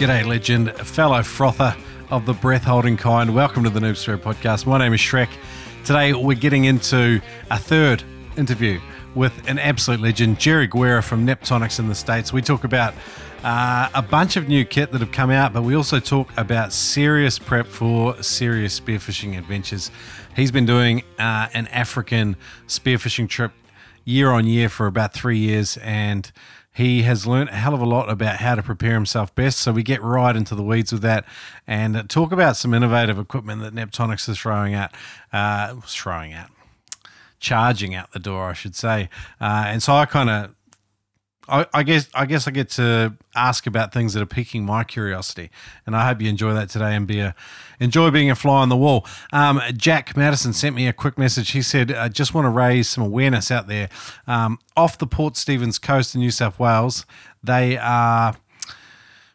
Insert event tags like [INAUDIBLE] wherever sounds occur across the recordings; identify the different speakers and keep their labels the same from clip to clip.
Speaker 1: G'day, legend, fellow frother of the breath holding kind. Welcome to the Noob Spearo podcast. My name is Shrek. Today, we're getting into a third interview with an absolute legend, Jerry Guerra from Neptonics in the States. We talk about uh, a bunch of new kit that have come out, but we also talk about serious prep for serious spearfishing adventures. He's been doing uh, an African spearfishing trip year on year for about three years, and he has learned a hell of a lot about how to prepare himself best. So we get right into the weeds with that and talk about some innovative equipment that Neptonics is throwing out, uh, throwing out, charging out the door, I should say. Uh, and so I kind of I, I, guess I guess I get to ask about things that are piquing my curiosity, and I hope you enjoy that today and be a enjoy being a fly on the wall. Um, Jack Madison sent me a quick message. He said, "I just want to raise some awareness out there um, off the Port Stephens coast in New South Wales. They are."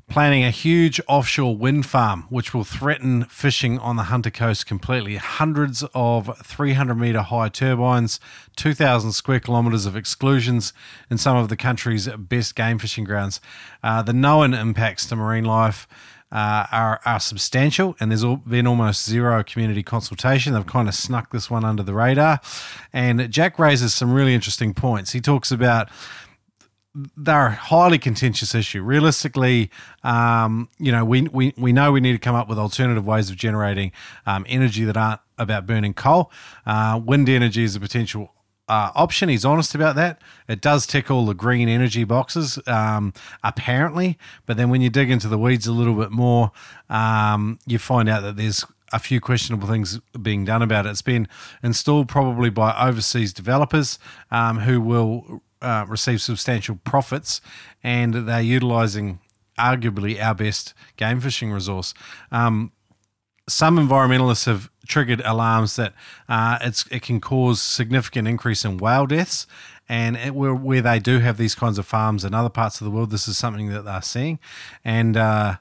Speaker 1: Planning a huge offshore wind farm which will threaten fishing on the Hunter Coast completely. Hundreds of 300 metre high turbines, 2,000 square kilometres of exclusions in some of the country's best game fishing grounds. Uh, the known impacts to marine life. Uh, are, are substantial, and there's been almost zero community consultation. They've kind of snuck this one under the radar. And Jack raises some really interesting points. He talks about they're a highly contentious issue. Realistically, um, you know, we, we, we know we need to come up with alternative ways of generating um, energy that aren't about burning coal. Uh, wind energy is a potential uh, option. He's honest about that. It does tick all the green energy boxes, um, apparently. But then when you dig into the weeds a little bit more, um, you find out that there's a few questionable things being done about it. It's been installed probably by overseas developers um, who will uh, receive substantial profits, and they're utilizing arguably our best game fishing resource. Um, some environmentalists have triggered alarms that uh, it can cause significant increase in whale deaths. And it, where, where they do have these kinds of farms in other parts of the world, this is something that they're seeing. And uh,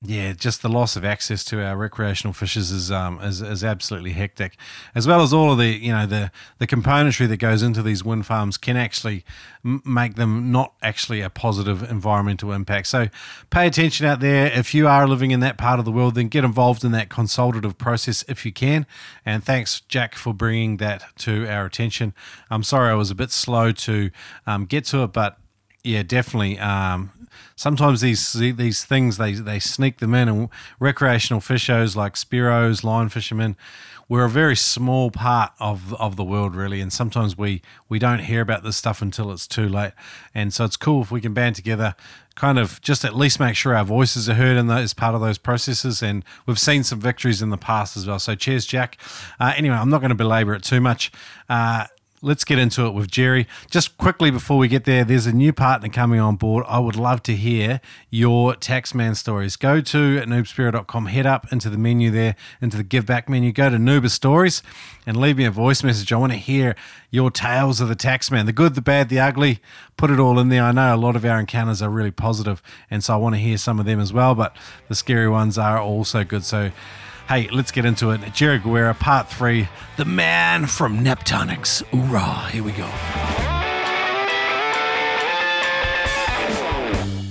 Speaker 1: yeah, just the loss of access to our recreational fishes is um is, is absolutely hectic, as well as all of the you know the the componentry that goes into these wind farms can actually m- make them not actually a positive environmental impact. So pay attention out there. If you are living in that part of the world, then get involved in that consultative process if you can. And thanks, Jack, for bringing that to our attention. I'm sorry I was a bit slow to um, get to it, but yeah, definitely. Um, sometimes these these things they they sneak them in, and recreational fishers like Spearos, line fishermen, we're a very small part of of the world really, and sometimes we we don't hear about this stuff until it's too late. And so it's cool if we can band together, kind of just at least make sure our voices are heard in those part of those processes. And we've seen some victories in the past as well. So cheers, Jack. Uh, anyway, I'm not going to belabor it too much. Uh, let's get into it with Jerry. Just quickly before we get there, there's a new partner coming on board. I would love to hear your taxman stories. Go to noobspearo.com, head up into the menu there, into the give back menu, go to Noober Stories and leave me a voice message. I want to hear your tales of the taxman, the good, the bad, the ugly. Put it all in there. I know a lot of our encounters are really positive, and so I want to hear some of them as well, but the scary ones are also good. So, Hey, let's get into it. Jerry Guerra, part three The Man from Neptonics. Hoorah, here we go.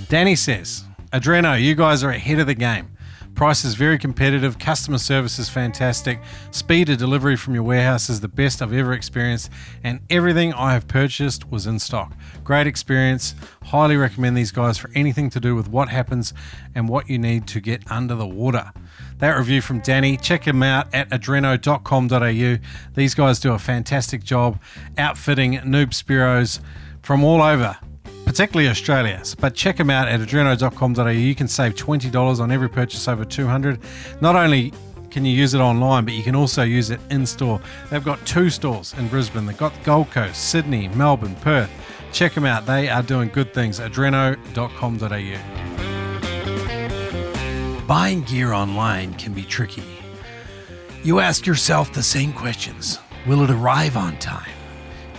Speaker 1: Danny says, Adreno, you guys are ahead of the game. Price is very competitive, customer service is fantastic, speed of delivery from your warehouse is the best I've ever experienced, and everything I have purchased was in stock. Great experience. Highly recommend these guys for anything to do with what happens and what you need to get under the water. That review from Danny, check him out at adreno.com.au. These guys do a fantastic job outfitting Noob Spearos from all over, particularly Australia. But check them out at adreno.com.au. You can save $20 on every purchase over 200 Not only can you use it online, but you can also use it in store. They've got two stores in Brisbane. They've got Gold Coast, Sydney, Melbourne, Perth. Check them out. They are doing good things. adreno.com.au. Buying gear online can be tricky. You ask yourself the same questions Will it arrive on time?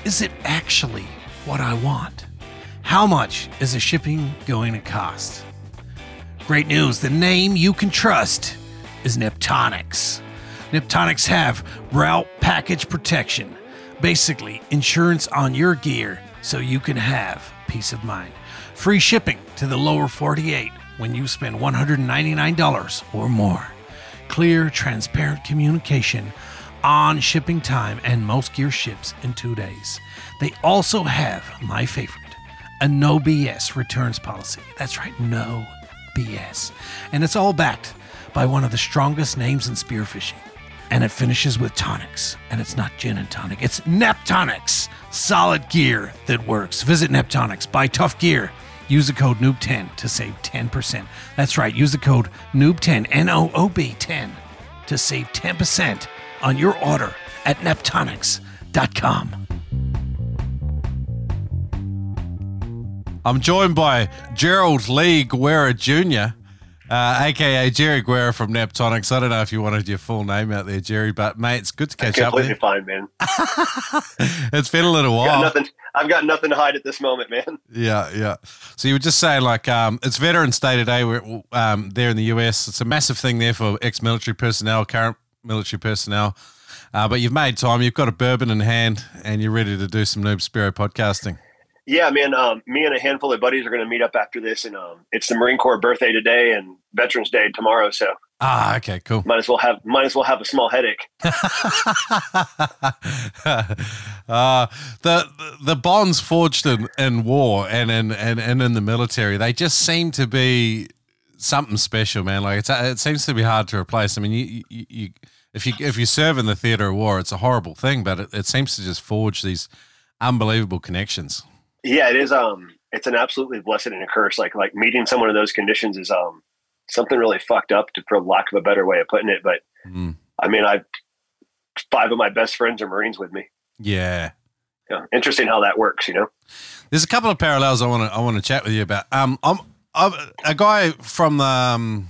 Speaker 1: Is it actually what I want? How much is the shipping going to cost? Great news the name you can trust is Neptonics. Neptonics have route package protection, basically, insurance on your gear so you can have peace of mind. Free shipping to the lower 48 when you spend $199 or more. Clear, transparent communication on shipping time, and most gear ships in two days. They also have my favorite, a no BS returns policy. That's right, no BS. And it's all backed by one of the strongest names in spearfishing. And it finishes with tonics. And it's not gin and tonic, it's Neptonics. Solid gear that works. Visit Neptonics, buy tough gear. Use the code NOOB10 to save 10%. That's right, use the code NOOB10, N O O B 10, to save 10% on your order at neptonics.com. I'm joined by Gerald Lee Guerra Jr., uh, aka Jerry Guerra from Neptonics. I don't know if you wanted your full name out there, Jerry, but mate, it's good to catch up.
Speaker 2: Completely fine, man. [LAUGHS]
Speaker 1: it's been a little while.
Speaker 2: Got nothing, I've got nothing to hide at this moment, man. [LAUGHS]
Speaker 1: Yeah, yeah. So you were just saying, like, um, it's Veterans Day today. We're um, there in the US. It's a massive thing there for ex-military personnel, current military personnel. Uh, but you've made time. You've got a bourbon in hand, and you're ready to do some Noob Spearo podcasting.
Speaker 2: Yeah, man. Um, me and a handful of buddies are going to meet up after this, and um, it's the Marine Corps birthday today and Veterans Day tomorrow. So
Speaker 1: Ah, okay, cool.
Speaker 2: might as well have might as well have a small headache. [LAUGHS]
Speaker 1: uh, the the bonds forged in, in war and in and, and in the military, they just seem to be something special, man. Like it's it seems to be hard to replace. I mean, you, you, you if you if you serve in the theater of war, it's a horrible thing, but it, it seems to just forge these unbelievable connections.
Speaker 2: Yeah, it is. Um, it's an absolutely blessed and a curse. Like like meeting someone in those conditions is um something really fucked up, to, for lack of a better way of putting it. But
Speaker 1: Mm.
Speaker 2: I mean, I five of my best friends are Marines with me.
Speaker 1: Yeah.
Speaker 2: Yeah, interesting how that works. You know.
Speaker 1: There's a couple of parallels I want to I want to chat with you about. Um, I'm, I'm a guy from um,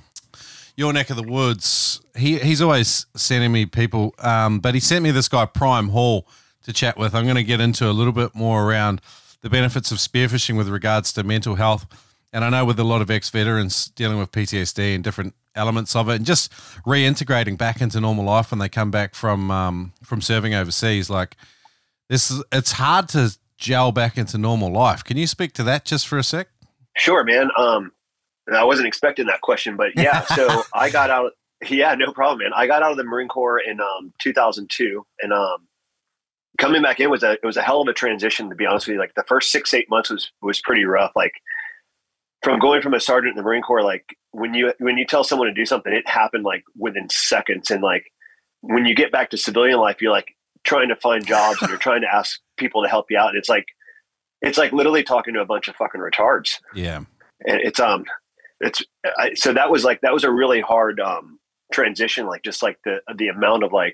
Speaker 1: your neck of the woods. He he's always sending me people. Um, but he sent me this guy Prime Hall to chat with. I'm going to get into a little bit more around the benefits of spearfishing with regards to mental health. And I know with a lot of ex-veterans dealing with PTSD and different elements of it, and just reintegrating back into normal life when they come back from um, from serving overseas, like this is it's hard to gel back into normal life. Can you speak to that just for a sec?
Speaker 2: Sure, man. Um, I wasn't expecting that question, but yeah. [LAUGHS] So I got out. Yeah, no problem, man. I got out of the Marine Corps in um, 2002, and um, coming back in was a it was a hell of a transition. To be honest with you, like the first six eight months was was pretty rough. Like from going from a sergeant in the Marine Corps, like when you when you tell someone to do something, it happened like within seconds, and like when you get back to civilian life, you're like trying to find jobs and you're trying to [LAUGHS] ask people to help you out. And it's like it's like literally talking to a bunch of fucking retards.
Speaker 1: Yeah.
Speaker 2: And it's um it's I, so that was like that was a really hard um transition like just like the the amount of like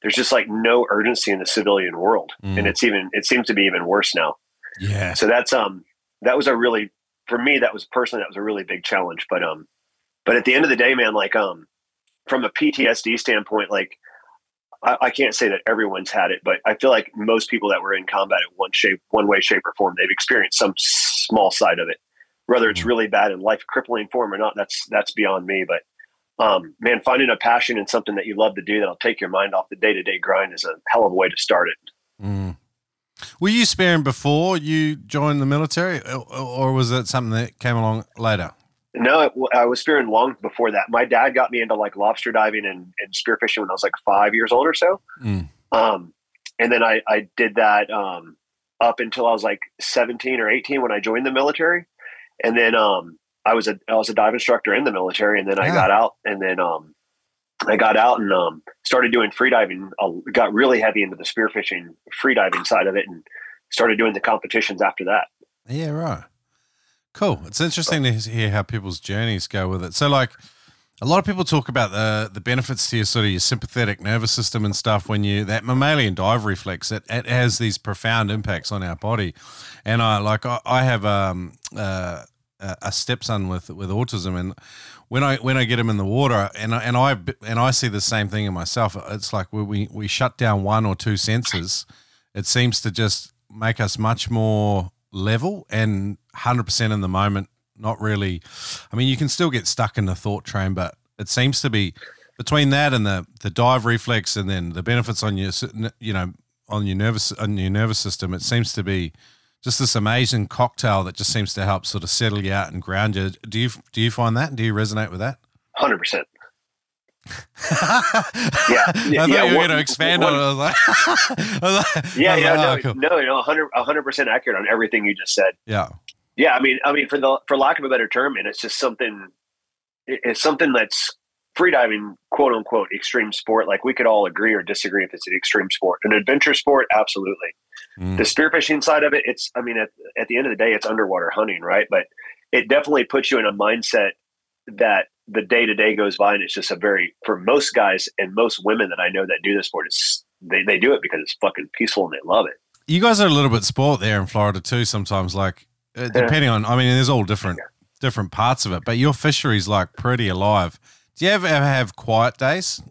Speaker 2: there's just like no urgency in the civilian world
Speaker 1: Mm.
Speaker 2: and it's even it seems to be even worse now
Speaker 1: Yeah.
Speaker 2: so that's um that was a really for me that was personally that was a really big challenge but um but at the end of the day man like um from a ptsd standpoint like I, I can't say that everyone's had it but i feel like most people that were in combat in one shape one way shape or form they've experienced some small side of it whether it's
Speaker 1: Mhm.
Speaker 2: really bad in life crippling form or not that's that's beyond me but um man finding a passion and something that you love to do that'll take your mind off the day-to-day grind is a hell of a way to start it
Speaker 1: Mm. Were you sparing before you joined the military, or, or was it something that came along later?
Speaker 2: No, I was spearing long before that. My dad got me into like lobster diving and, and spearfishing when I was like five years old or so.
Speaker 1: Mm.
Speaker 2: Um, and then I, I did that um, up until I was like 17 or 18 when I joined the military. And then um, I was a I was a dive instructor in the military, and then I
Speaker 1: Ah.
Speaker 2: got out, and then um, I got out and um, started doing free diving. Got really heavy into the spearfishing, free diving side of it, and started doing the competitions after that.
Speaker 1: Yeah, right. Cool. It's interesting to hear how people's journeys go with it. So, like, a lot of people talk about the the benefits to your sort of your sympathetic nervous system and stuff when you that mammalian dive reflex. It, it has these profound impacts on our body, and I like I, I have um uh, a a stepson with with autism, and when I when I get them in the water, and I, and I and I see the same thing in myself. It's like we we, we shut down one or two senses. It seems to just make us much more level and 100% in the moment not really i mean you can still get stuck in the thought train but it seems to be between that and the the dive reflex and then the benefits on your you know on your nervous on your nervous system it seems to be just this amazing cocktail that just seems to help sort of settle you out and ground you. Do you do you find that? Do you resonate with that?
Speaker 2: Hundred percent. [LAUGHS]
Speaker 1: yeah, I thought yeah, you were going to expand one, on it. I was like, [LAUGHS]
Speaker 2: like yeah, yeah, like, no, oh, cool. no, no, hundred percent accurate on everything you just said.
Speaker 1: Yeah,
Speaker 2: yeah. I mean, I mean, for the for lack of a better term, and it's just something. It's something that's freediving, quote unquote, extreme sport. Like we could all agree or disagree if it's an extreme sport. An adventure sport, absolutely. Mm. The spearfishing side of it, it's. I mean, at at the end of the day, it's underwater hunting, right? But it definitely puts you in a mindset that the day to day goes by and it's just a very for most guys and most women that I know that do this sport, it's they, they do it because it's fucking peaceful and they love it.
Speaker 1: You guys are a little bit sport there in Florida too. Sometimes, like uh, depending on, I mean, there's all different different parts of it, but your fishery's like pretty alive. Do you ever, ever have quiet days?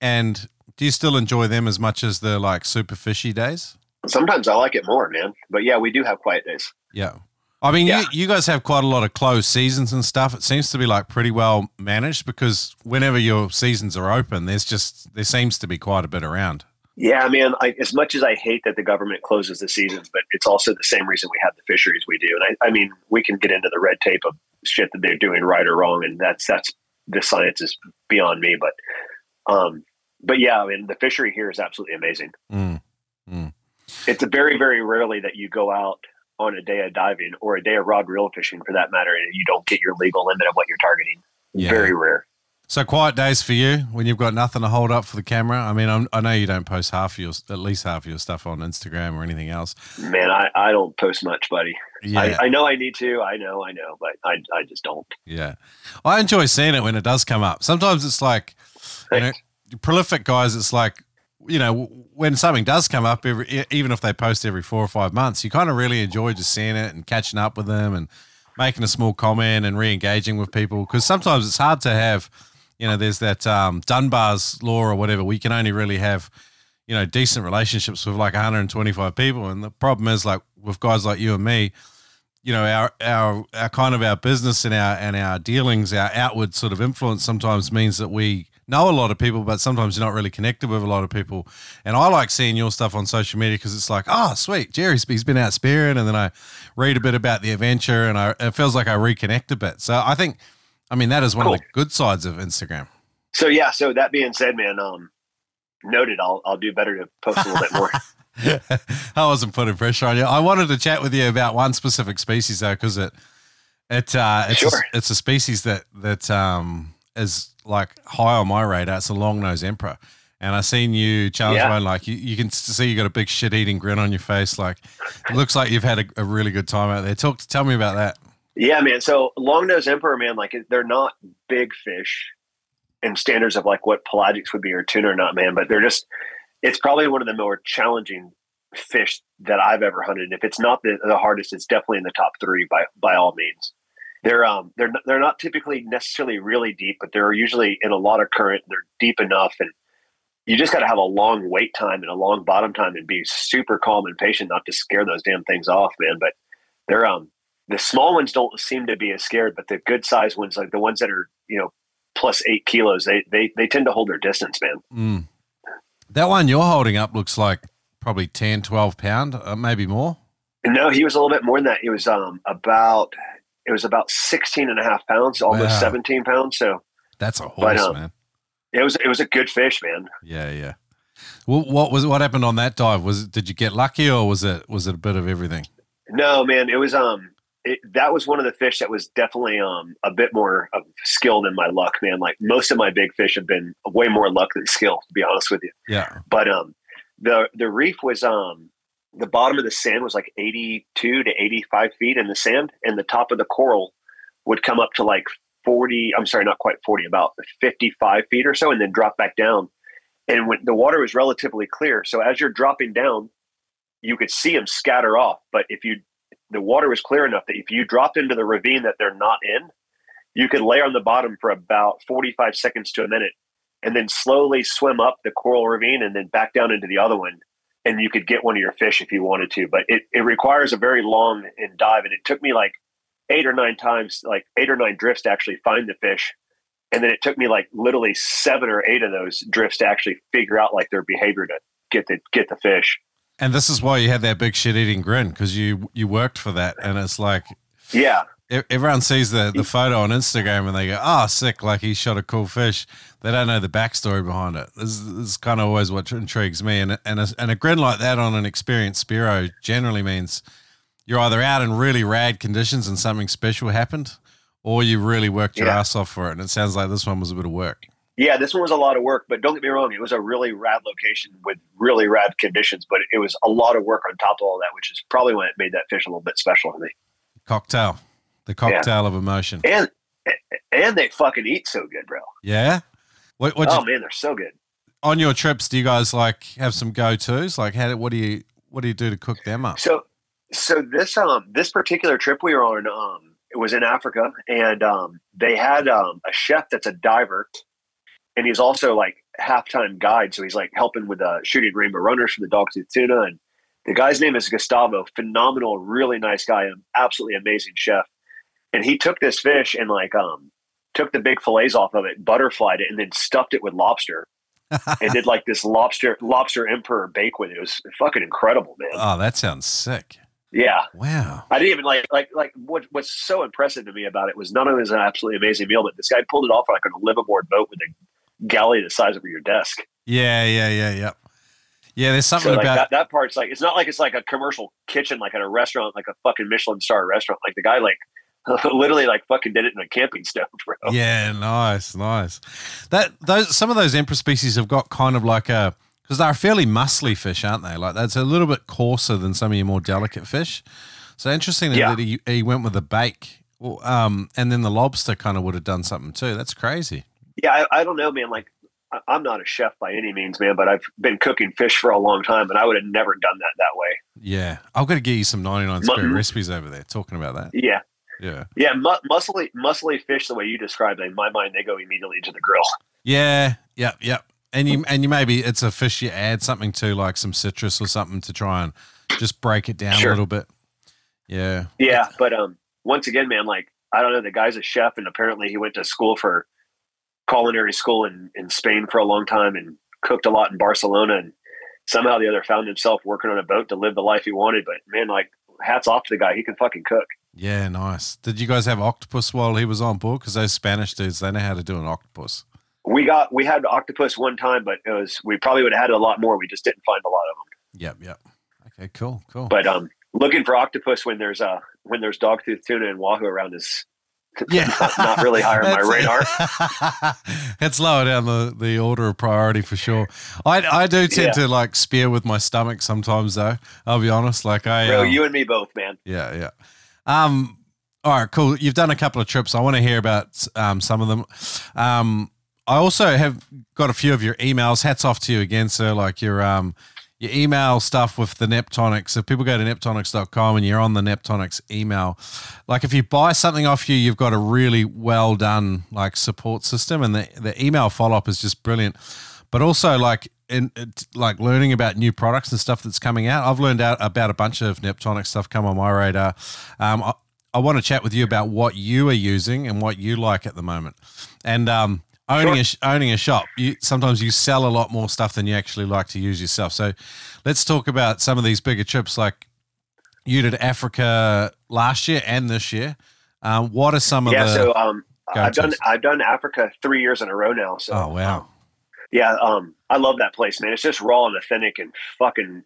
Speaker 1: And do you still enjoy them as much as the like super fishy days?
Speaker 2: Sometimes I like it more, man. But yeah, we do have quiet days.
Speaker 1: Yeah. I mean, yeah. you, you guys have quite a lot of closed seasons and stuff. It seems to be like pretty well managed because whenever your seasons are open, there's just there seems to be quite a bit around.
Speaker 2: Yeah, man. I, as much as I hate that the government closes the seasons, but it's also the same reason we have the fisheries we do. And I, I mean, we can get into the red tape of shit that they're doing right or wrong, and that's that's the science is beyond me. But, um, but yeah, I mean, the fishery here is absolutely amazing.
Speaker 1: Mm.
Speaker 2: It's very, very rarely that you go out on a day of diving or a day of rod reel fishing for that matter, and you don't get your legal limit of what you're targeting. Yeah. Very rare.
Speaker 1: So quiet days for you when you've got nothing to hold up for the camera. I mean, I'm, i know you don't post half your, at least half of your stuff on Instagram or anything else.
Speaker 2: Man, I, I don't post much, buddy. Yeah. I, I know I need to. I know, I know, but I, I just don't.
Speaker 1: Yeah, I enjoy seeing it when it does come up. Sometimes it's like, you know, prolific guys. It's like you know, when something does come up, every, even if they post every four or five months, you kind of really enjoy just seeing it and catching up with them and making a small comment and re-engaging with people. Because sometimes it's hard to have, you know, there's that um, Dunbar's law or whatever. We can only really have, you know, decent relationships with like 125 people, and the problem is like with guys like you and me. You know, our, our our kind of our business and our and our dealings, our outward sort of influence sometimes means that we know a lot of people, but sometimes you're not really connected with a lot of people. And I like seeing your stuff on social media because it's like, oh, sweet, Jerry's he's been out spearing, and then I read a bit about the adventure, and I, it feels like I reconnect a bit. So I think, I mean, that is one cool. of the good sides of Instagram.
Speaker 2: So yeah, so that being said, man, um, noted. I'll I'll do better to post a little bit more. [LAUGHS] [LAUGHS]
Speaker 1: I wasn't putting pressure on you. I wanted to chat with you about one specific species though, because it it uh, it's sure. a, it's a species that that um is like high on my radar. It's a long nose emperor. And I seen you challenge yeah. one, like you, you can see you got a big shit eating grin on your face. Like it looks like you've had a, a, really good time out there. Talk, tell me about that.
Speaker 2: Yeah, man. So long nose emperor, man, like they're not big fish in standards of like what pelagics would be or tuna or not, man. But they're just, it's probably one of the more challenging fish that I've ever hunted. And if it's not the, the hardest, it's definitely in the top three by by all means they're um they're they're not typically necessarily really deep, but they're usually in a lot of current. And they're deep enough, and you just got to have a long wait time and a long bottom time and be super calm and patient not to scare those damn things off, man. But they're um the small ones don't seem to be as scared, but the good size ones, like the ones that are you know plus eight kilos, they they they tend to hold their distance, man.
Speaker 1: Mm. That one you're holding up looks like probably 10, 12 pound, uh, maybe more.
Speaker 2: No, he was a little bit more than that. He was um about it was about 16 and a half pounds, almost wow. 17 pounds. So
Speaker 1: that's a horse, but, um, man.
Speaker 2: It was, it was a good fish, man.
Speaker 1: Yeah. Yeah. Well, what was, what happened on that dive? Was it, did you get lucky or was it, was it a bit of everything?
Speaker 2: No, man, it was, um, it, that was one of the fish that was definitely um, a bit more of skill than my luck, man. Like most of my big fish have been way more luck than skill, to be honest with you.
Speaker 1: Yeah.
Speaker 2: But um, the the reef was um, the bottom of the sand was like 82 to 85 feet in the sand and the top of the coral would come up to like 40 i'm sorry not quite 40 about 55 feet or so and then drop back down. And when the water was relatively clear so as you're dropping down you could see them scatter off but if you the water was clear enough that if you dropped into the ravine that they're not in you could lay on the bottom for about 45 seconds to a minute and then slowly swim up the coral ravine and then back down into the other one and you could get one of your fish if you wanted to. But it, it requires a very long and dive. And it took me like eight or nine times, like eight or nine drifts to actually find the fish. And then it took me like literally seven or eight of those drifts to actually figure out like their behavior to get the get the fish.
Speaker 1: And this is why you had that big shit eating grin because you you worked for that, and it's like
Speaker 2: Yeah,
Speaker 1: everyone sees the the photo on Instagram and they go, "Oh, sick! Like he shot a cool fish." They don't know the backstory behind it. This, this is kind of always what intrigues me, and and a, and a grin like that on an experienced Spearo generally means you're either out in really rad conditions and something special happened, or you really worked your
Speaker 2: Yeah.
Speaker 1: ass off for it. And it sounds like this one was a bit of work.
Speaker 2: yeah. This one was a lot of work, but don't get me wrong, it was a really rad location with really rad conditions. But it was a lot of work on top of all that, which is probably when it made that fish a little bit special to me.
Speaker 1: Cocktail, the cocktail of emotion.
Speaker 2: And and they fucking eat so good, bro.
Speaker 1: Yeah. What, what
Speaker 2: oh man, they're so good.
Speaker 1: on your trips? Do you guys like have some go tos? Like, how? do- What do you what do you do to cook them up?
Speaker 2: So so this um this particular trip we were on um it was in Africa and um they had um a chef that's a diver and he's also like halftime guide so he's like helping with uh shooting rainbow runners for the dogtooth tuna and the guy's name is Gustavo phenomenal really nice guy absolutely amazing chef and he took this fish and like um took the big fillets off of it butterflied it and then stuffed it with lobster [LAUGHS] and did like this lobster lobster emperor bake with it it was fucking incredible man
Speaker 1: oh, that sounds sick.
Speaker 2: yeah
Speaker 1: Wow.
Speaker 2: I didn't even like like like what what's so impressive to me about it was not only was an absolutely amazing meal, but this guy pulled it off on like on a liveaboard boat with a galley the size of your desk.
Speaker 1: Yeah, yeah, yeah, yeah. Yeah, there's something
Speaker 2: So like
Speaker 1: about
Speaker 2: that, that part's like it's not like it's like a commercial kitchen like at a restaurant, like a fucking Michelin star restaurant. Like the guy like [LAUGHS] literally like fucking did it in a camping stove, bro.
Speaker 1: Yeah, nice, nice. That those some of those emperor species have got kind of like a because they're fairly muscly fish, aren't they? Like that's a little bit coarser than some of your more delicate fish. So interesting
Speaker 2: Yeah.
Speaker 1: that he, he went with the bake, Well, um, and then the lobster kind of would have done something too. That's crazy.
Speaker 2: Yeah, I, I don't know, man. Like I'm not a chef by any means, man, but I've been cooking fish for a long time, and I would have never done that that way.
Speaker 1: Yeah, I've got to get you some 99 spirit recipes over there. Talking about that.
Speaker 2: Yeah,
Speaker 1: Yeah,
Speaker 2: yeah, mu- muscly muscly fish the way you described them. In my mind, they go immediately to the grill.
Speaker 1: yeah, yep, yep. And you and you maybe it's a fish you add something to, like some citrus or something, to try and just break it down
Speaker 2: Sure.
Speaker 1: a little bit. Yeah.
Speaker 2: Yeah, but um, once again, man, like I don't know, the guy's a chef, and apparently he went to school for culinary school in in Spain for a long time, and cooked a lot in Barcelona, and somehow the other found himself working on a boat to live the life he wanted. But man, like hats off to the guy, he can fucking cook.
Speaker 1: Yeah, nice. Did you guys have octopus while he was on board? Because those Spanish dudes, they know how to do an octopus.
Speaker 2: We got we had octopus one time, but it was we probably would have had a lot more. We just didn't find a lot of them.
Speaker 1: Yep, yep. Okay, cool, cool.
Speaker 2: But um, looking for octopus when there's uh when there's dogtooth tuna and wahoo around is [LAUGHS]
Speaker 1: yeah,
Speaker 2: not, not really high on my [LAUGHS] radar.
Speaker 1: radar. [LAUGHS] it's lower down the, the order of priority for sure. I, I do tend
Speaker 2: Yeah.
Speaker 1: to like spear with my stomach sometimes though. I'll be honest. Like I,
Speaker 2: Bro,
Speaker 1: um,
Speaker 2: you and me both, man.
Speaker 1: Yeah, yeah. Um, all right, cool. You've done a couple of trips. I want to hear about um, some of them. Um, I also have got a few of your emails. Hats off to you again, sir. Like your um, your email stuff with the Neptonics. If people go to neptonics.com and you're on the Neptonics email, like if you buy something off you, you've got a really well done like support system, and the the email follow up is just brilliant. But also like in it- like learning about new products and stuff that's coming out. I've learned out about a bunch of Neptonic stuff come on my radar. Um, I, I want to chat with you about what you are using and what you like at the moment. And um, owning a owning a shop, you sometimes you sell a lot more stuff than you actually like to use yourself. So let's talk about some of these bigger trips. Like you did Africa last year and this year. Um, what are some of the?
Speaker 2: yeah, so um, I've done. I've done Africa three years in a row now. So
Speaker 1: oh wow,
Speaker 2: yeah, um, I love that place, man. It's just raw and authentic and fucking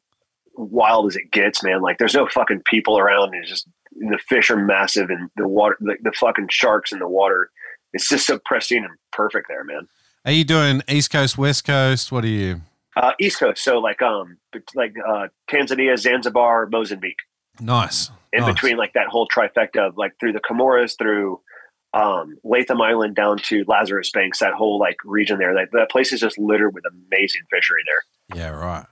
Speaker 2: wild as it gets, man. Like there's no fucking people around. It's just the fish are massive and the water, the, the fucking sharks in the water. It's just so pristine and perfect there, man.
Speaker 1: are you doing East Coast, West Coast? What are you?
Speaker 2: Uh, East Coast, so like um, like uh, Tanzania, Zanzibar, Mozambique.
Speaker 1: Nice.
Speaker 2: in
Speaker 1: nice.
Speaker 2: between like that whole trifecta of like through the Comoros, through um, Latham Island down to Lazarus Banks, that whole like region there. That, that place is just littered with amazing fishery there.
Speaker 1: Yeah, right.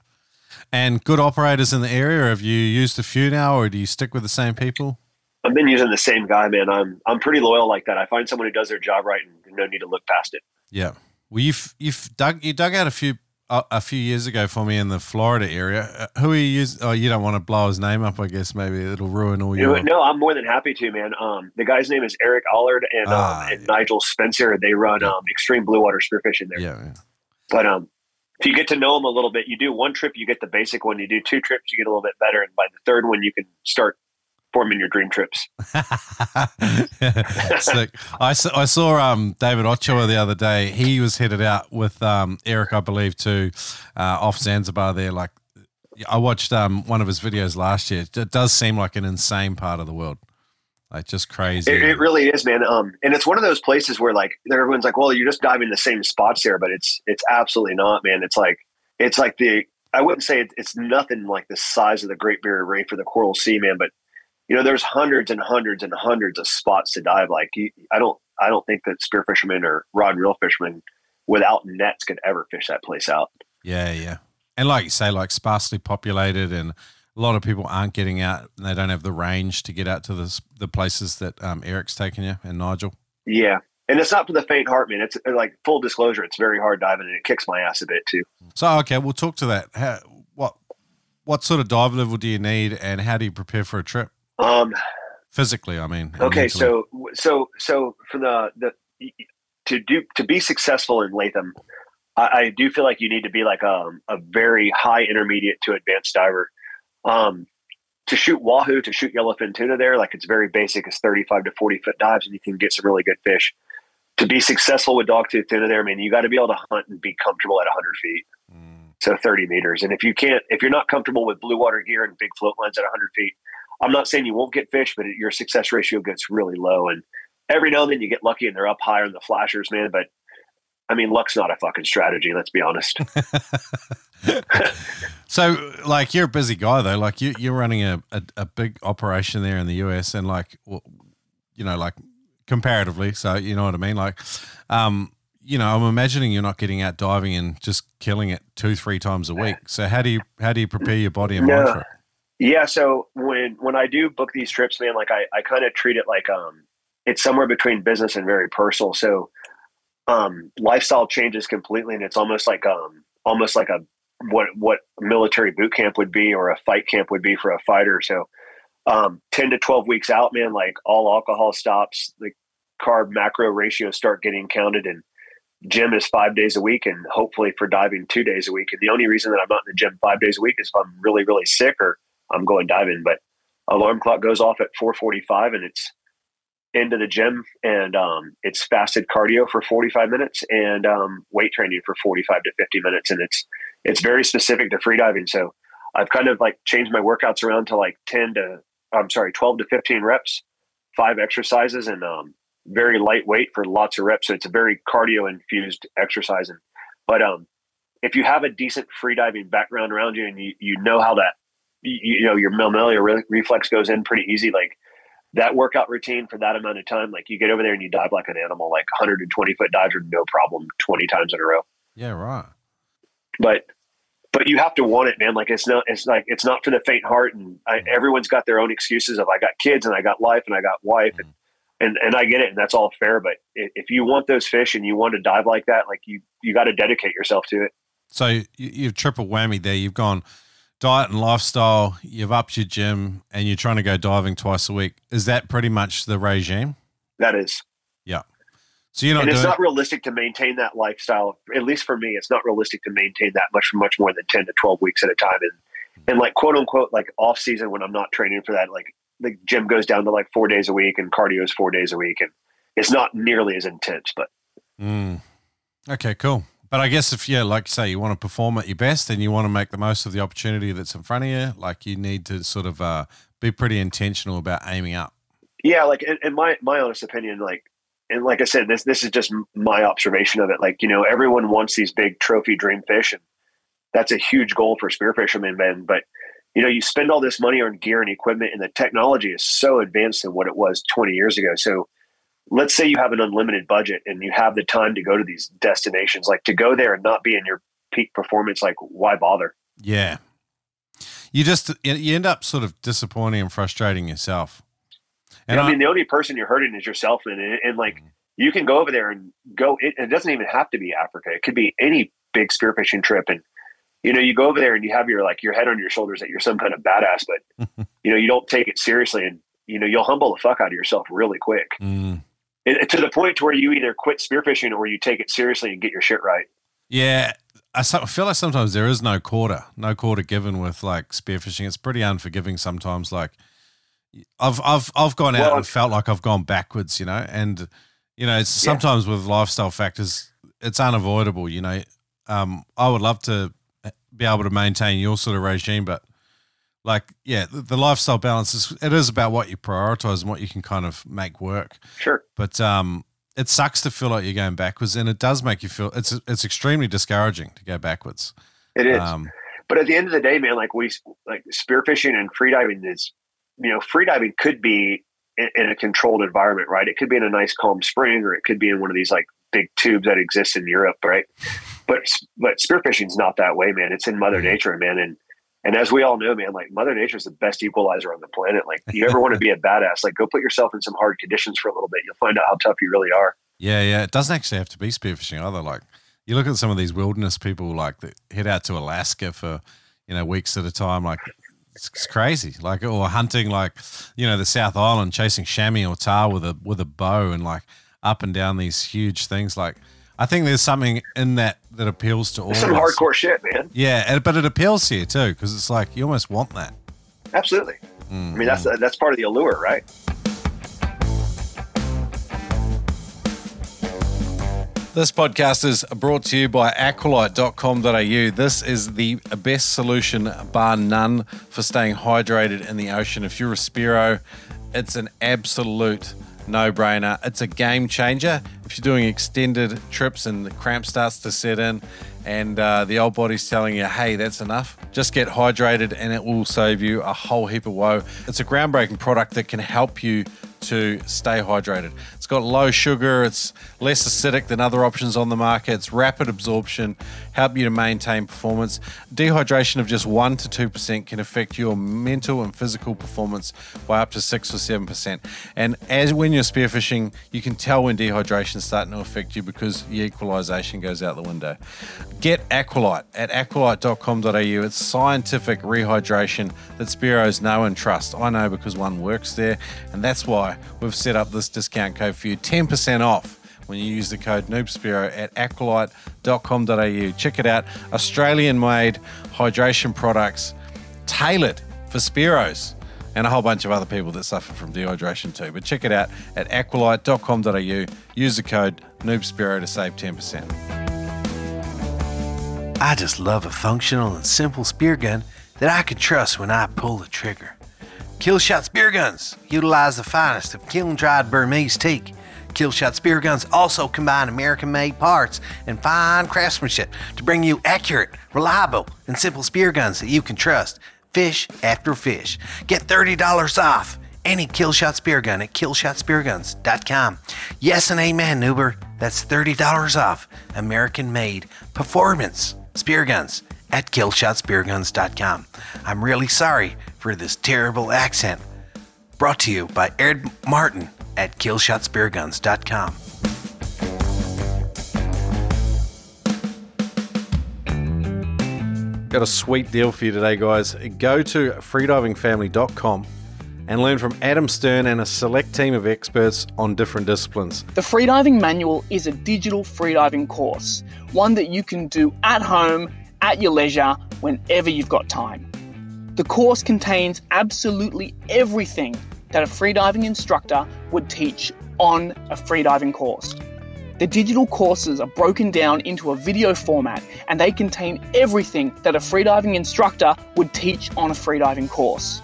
Speaker 1: And good operators in the area. Have you used a few now, or do you stick with the same people?
Speaker 2: I've been using the same guy, man. I'm I'm pretty loyal like that. I find someone who does their job right and no need to look past it.
Speaker 1: Yeah. Well, you've you've dug you dug out a few a few years ago for me in the Florida area. Uh, who are you using? Oh, you don't want to blow his name up, I guess. Maybe it'll ruin all your.
Speaker 2: no, I'm more than happy to, man. Um, the guy's name is Eric Allard and,
Speaker 1: Ah,
Speaker 2: um, and
Speaker 1: yeah.
Speaker 2: Nigel Spencer. They run
Speaker 1: Yeah.
Speaker 2: um, extreme blue water spearfishing there.
Speaker 1: Yeah, yeah.
Speaker 2: But um, if you get to know them a little bit, you do one trip, you get the basic one. You do two trips, you get a little bit better, and by the third one, you can start forming your dream trips. [LAUGHS]
Speaker 1: Sick. I saw, I saw um, David Ochoa the other day. He was headed out with um, Eric, I believe, to uh, off Zanzibar there. Like I watched um, one of his videos last year. It does seem like an insane part of the world. Like just crazy.
Speaker 2: It, it really is, man. Um, and it's one of those places where like everyone's like, well, you're just diving the same spots there, but it's it's absolutely not, man. It's like it's like the I wouldn't say it, it's nothing like the size of the Great Barrier Reef or the Coral Sea, man. But you know, there's hundreds and hundreds and hundreds of spots to dive. Like you, I don't I don't think that spear fishermen or rod and reel fishermen without nets could ever fish that place out.
Speaker 1: Yeah, yeah. And like you say, like sparsely populated and a lot of people aren't getting out and they don't have the range to get out to the, the places that um, Eric's taken you and Nigel.
Speaker 2: Yeah. And it's not for the faint heart, man. It's uh, like full disclosure. It's very hard diving and it kicks my ass a bit too.
Speaker 1: So, okay, we'll talk to that. How, what, what sort of dive level do you need and how do you prepare for a trip?
Speaker 2: Um,
Speaker 1: physically, I mean.
Speaker 2: Okay. So, so, so for the, the, to do, to be successful in Latham, I, I do feel like you need to be like a, um, a very high intermediate to advanced diver um, to shoot wahoo, to shoot yellowfin tuna there, like it's very basic. It's 35 to 40 foot dives and you can get some really good fish. To be successful with dogtooth tuna there, I mean, you got to be able to hunt and be comfortable at 100 feet. Mm. So 30 meters. And if you can't, if you're not comfortable with blue water gear and big float lines at 100 feet, I'm not saying you won't get fish, but your success ratio gets really low. And every now and then you get lucky and they're up higher in the flashers, man. But I mean, luck's not a fucking strategy. Let's be honest. [LAUGHS] [LAUGHS]
Speaker 1: so, like, you're a busy guy though. Like, you you're running a, a, a big operation there in the US, and like, you know, like comparatively. So, you know what I mean? Like, um, you know, I'm imagining you're not getting out diving and just killing it two, three times a week. So, how do you how do you prepare your body and mind for it?
Speaker 2: Yeah. So when when I do book these trips, man, like I I kind of treat it like um, it's somewhere between business and very personal. So um, lifestyle changes completely, and it's almost like um, almost like a what what military boot camp would be or a fight camp would be for a fighter. So um, ten to twelve weeks out, man, like all alcohol stops, the carb macro ratios start getting counted, and gym is five days a week, and hopefully for diving two days a week. And the only reason that I'm not in the gym five days a week is if I'm really really sick or I'm going diving. But alarm clock goes off at 4:45, and it's into the gym and um, it's fasted cardio for 45 minutes and um, weight training for 45 to 50 minutes and it's it's very specific to freediving so i've kind of like changed my workouts around to like 10 to i'm sorry 12 to 15 reps five exercises and um, very lightweight for lots of reps so it's a very cardio infused exercise and but um if you have a decent freediving background around you and you, you know how that you, you know your mammalian re- reflex goes in pretty easy like that workout routine for that amount of time, like you get over there and you dive like an animal, like 120 foot dives are no problem 20 times in a row.
Speaker 1: Yeah, right.
Speaker 2: But but you have to want it, man. Like it's not it's like it's not for the faint heart. And I, everyone's got their own excuses of I got kids and I got life and I got wife mm-hmm. and and and I get it and that's all fair. But if you want those fish and you want to dive like that, like you you got to dedicate yourself to it.
Speaker 1: So you, you've triple whammy there. You've gone diet and lifestyle, you've upped your gym, and you're trying to go diving twice a week. Is that pretty much the regime?
Speaker 2: That is.
Speaker 1: Yeah. So you're not.
Speaker 2: And it's
Speaker 1: doing-
Speaker 2: not realistic to maintain that lifestyle. At least for me, it's not realistic to maintain that much for much more than ten to twelve weeks at a time. And and like quote unquote like off season when I'm not training for that, like the gym goes down to like four days a week and cardio is four days a week, and it's not nearly as intense. But
Speaker 1: mm. okay, cool. But I guess if yeah, like you say, you want to perform at your best and you want to make the most of the opportunity that's in front of you, like you need to sort of uh, be pretty intentional about aiming up.
Speaker 2: Yeah, like in, in my my honest opinion, like and like I said, this this is just my observation of it. Like you know, everyone wants these big trophy dream fish, and that's a huge goal for spearfishermen, Ben. But you know, you spend all this money on gear and equipment, and the technology is so advanced than what it was 20 years ago. So let's say you have an unlimited budget and you have the time to go to these destinations, like to go there and not be in your peak performance, like why bother?
Speaker 1: Yeah. You just, you end up sort of disappointing and frustrating yourself.
Speaker 2: And yeah, I mean, the only person you're hurting is yourself. And, and like, mm-hmm. you can go over there and go, it, it doesn't even have to be Africa. It could be any big spearfishing trip. And, you know, you go over there and you have your, like, your head on your shoulders that you're some kind of badass, but, [LAUGHS] you know, you don't take it seriously and, you know, you'll humble the fuck out of yourself really quick. Mm it, to the point to where you either quit spearfishing or you take it seriously and get your shit right.
Speaker 1: Yeah, I feel like sometimes there is no quarter, no quarter given with like spearfishing. It's pretty unforgiving sometimes. Like I've I've I've gone out well, and felt like I've gone backwards, you know, and you know, it's yeah. sometimes with lifestyle factors, it's unavoidable. You know, um, I would love to be able to maintain your sort of regime, but like, yeah, the, the lifestyle balance is it is about what you prioritize and what you can kind of make work.
Speaker 2: Sure,
Speaker 1: but um, it sucks to feel like you're going backwards, and it does make you feel it's it's extremely discouraging to go backwards.
Speaker 2: It is. Um, but at the end of the day, man, like we like spearfishing and freediving is, you know, freediving could be in, in, a controlled environment, right? It could be in a nice calm spring, or it could be in one of these like big tubes that exist in Europe, right? But but spearfishing's not that way, man. It's in Mother mm-hmm. Nature, man, and and as we all know, man, like Mother Nature is the best equalizer on the planet. Like, you ever want to be a badass, like go put yourself in some hard conditions for a little bit. You'll find out how tough you really are.
Speaker 1: Yeah, yeah. It doesn't actually have to be spearfishing either. Like, you look at some of these wilderness people, like that head out to Alaska for you know weeks at a time. Like, it's, it's crazy. Like, or hunting, like you know, the South Island, chasing chamois or tahr with a with a bow, and like up and down these huge things. Like, I think there's something in that that appeals to all.
Speaker 2: Some hardcore shit, man.
Speaker 1: Yeah, but it appeals to you too because it's like you almost want that.
Speaker 2: Absolutely. Mm-hmm. I mean, that's that's part of the allure, right?
Speaker 1: This podcast is brought to you by aqualite.com.au. This is the best solution, bar none, for staying hydrated in the ocean. If you're a Spearo, it's an absolute no brainer. It's a game changer. If you're doing extended trips and the cramp starts to set in and uh, the old body's telling you, hey, that's enough, just get hydrated and it will save you a whole heap of woe. It's a groundbreaking product that can help you to stay hydrated. It's got low sugar, it's less acidic than other options on the market, it's rapid absorption, help you to maintain performance. Dehydration of just 1 to 2% can affect your mental and physical performance by up to 6 or 7%. And as when you're spearfishing, you can tell when dehydration is starting to affect you because the equalization goes out the window. Get Aqualite at aqualite.com.au. It's scientific rehydration that Spearos know and trust. I know because one works there, and that's why we've set up this discount code for you 10% off when you use the code NoobSpearo at aqualite.com.au. Check it out. Australian made hydration products tailored for Spearos and a whole bunch of other people that suffer from dehydration too. But check it out at aqualite.com.au. Use the code NoobSpearo to save 10%.
Speaker 3: I just love a functional and simple spear gun that I can trust when I pull the trigger. Killshot spear guns utilize the finest of kiln dried Burmese teak. Killshot spear guns also combine American made parts and fine craftsmanship to bring you accurate, reliable, and simple spear guns that you can trust. Fish after fish. Get $30 off any Killshot spear gun at killshotspearguns.com. Yes and amen, Nuber. That's $30 off American made performance spear guns at killshotspearguns.com. I'm really sorry for this terrible accent. Brought to you by Ed Martin at killshotspearguns.com.
Speaker 1: Got a sweet deal for you today, guys. Go to freedivingfamily.com and learn from Adam Stern and a select team of experts on different disciplines.
Speaker 4: The Freediving Manual is a digital freediving course, one that you can do at home at your leisure whenever you've got time. The course contains absolutely everything that a freediving instructor would teach on a freediving course. The digital courses are broken down into a video format and they contain everything that a freediving instructor would teach on a freediving course.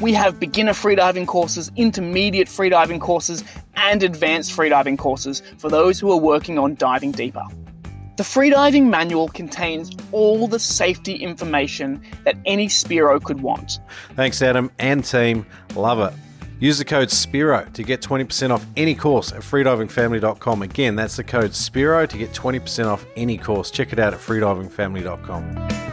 Speaker 4: We have beginner freediving courses, intermediate freediving courses, and advanced freediving courses for those who are working on diving deeper. The freediving manual contains all the safety information that any Spearo could want.
Speaker 1: Thanks, Adam and team. Love it. Use the code SPEARO to get 20% off any course at freedivingfamily.com. Again, that's the code SPEARO to get 20% off any course. Check it out at freedivingfamily.com.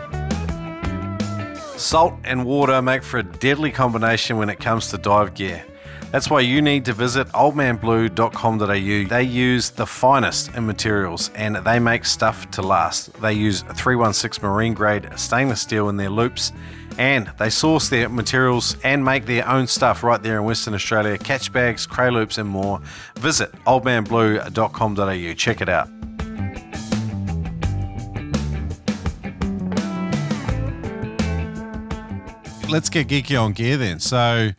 Speaker 1: Salt and water make for a deadly combination when it comes to dive gear. That's why you need to visit oldmanblue.com.au. They use the finest in materials and they make stuff to last. They use 316 marine grade stainless steel in their loops and they source their materials and make their own stuff right there in Western Australia catch bags, cray loops, and more. Visit oldmanblue.com.au. Check it out. Let's get geeky on gear then. So,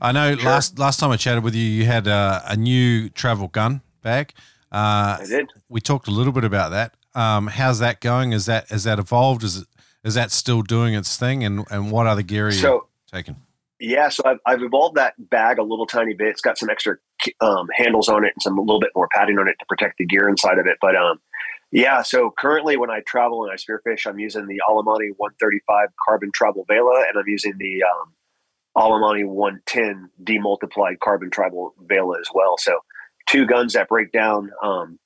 Speaker 1: I know sure. last last time I chatted with you, you had a, a new travel gun bag.
Speaker 2: Uh, I did.
Speaker 1: We talked a little bit about that. Um, how's that going? Is that is that evolved? Is it is that still doing its thing? And and what other gear are you so, taking?
Speaker 2: Yeah, so I've, I've evolved that bag a little tiny bit. It's got some extra um, handles on it and some a little bit more padding on it to protect the gear inside of it. But um, yeah, so currently when I travel and I spearfish, I'm using the Alemany 135 carbon tribal vela, and I'm using the um, Alemany 110 demultiplied carbon tribal vela as well. So two guns that break down. Um,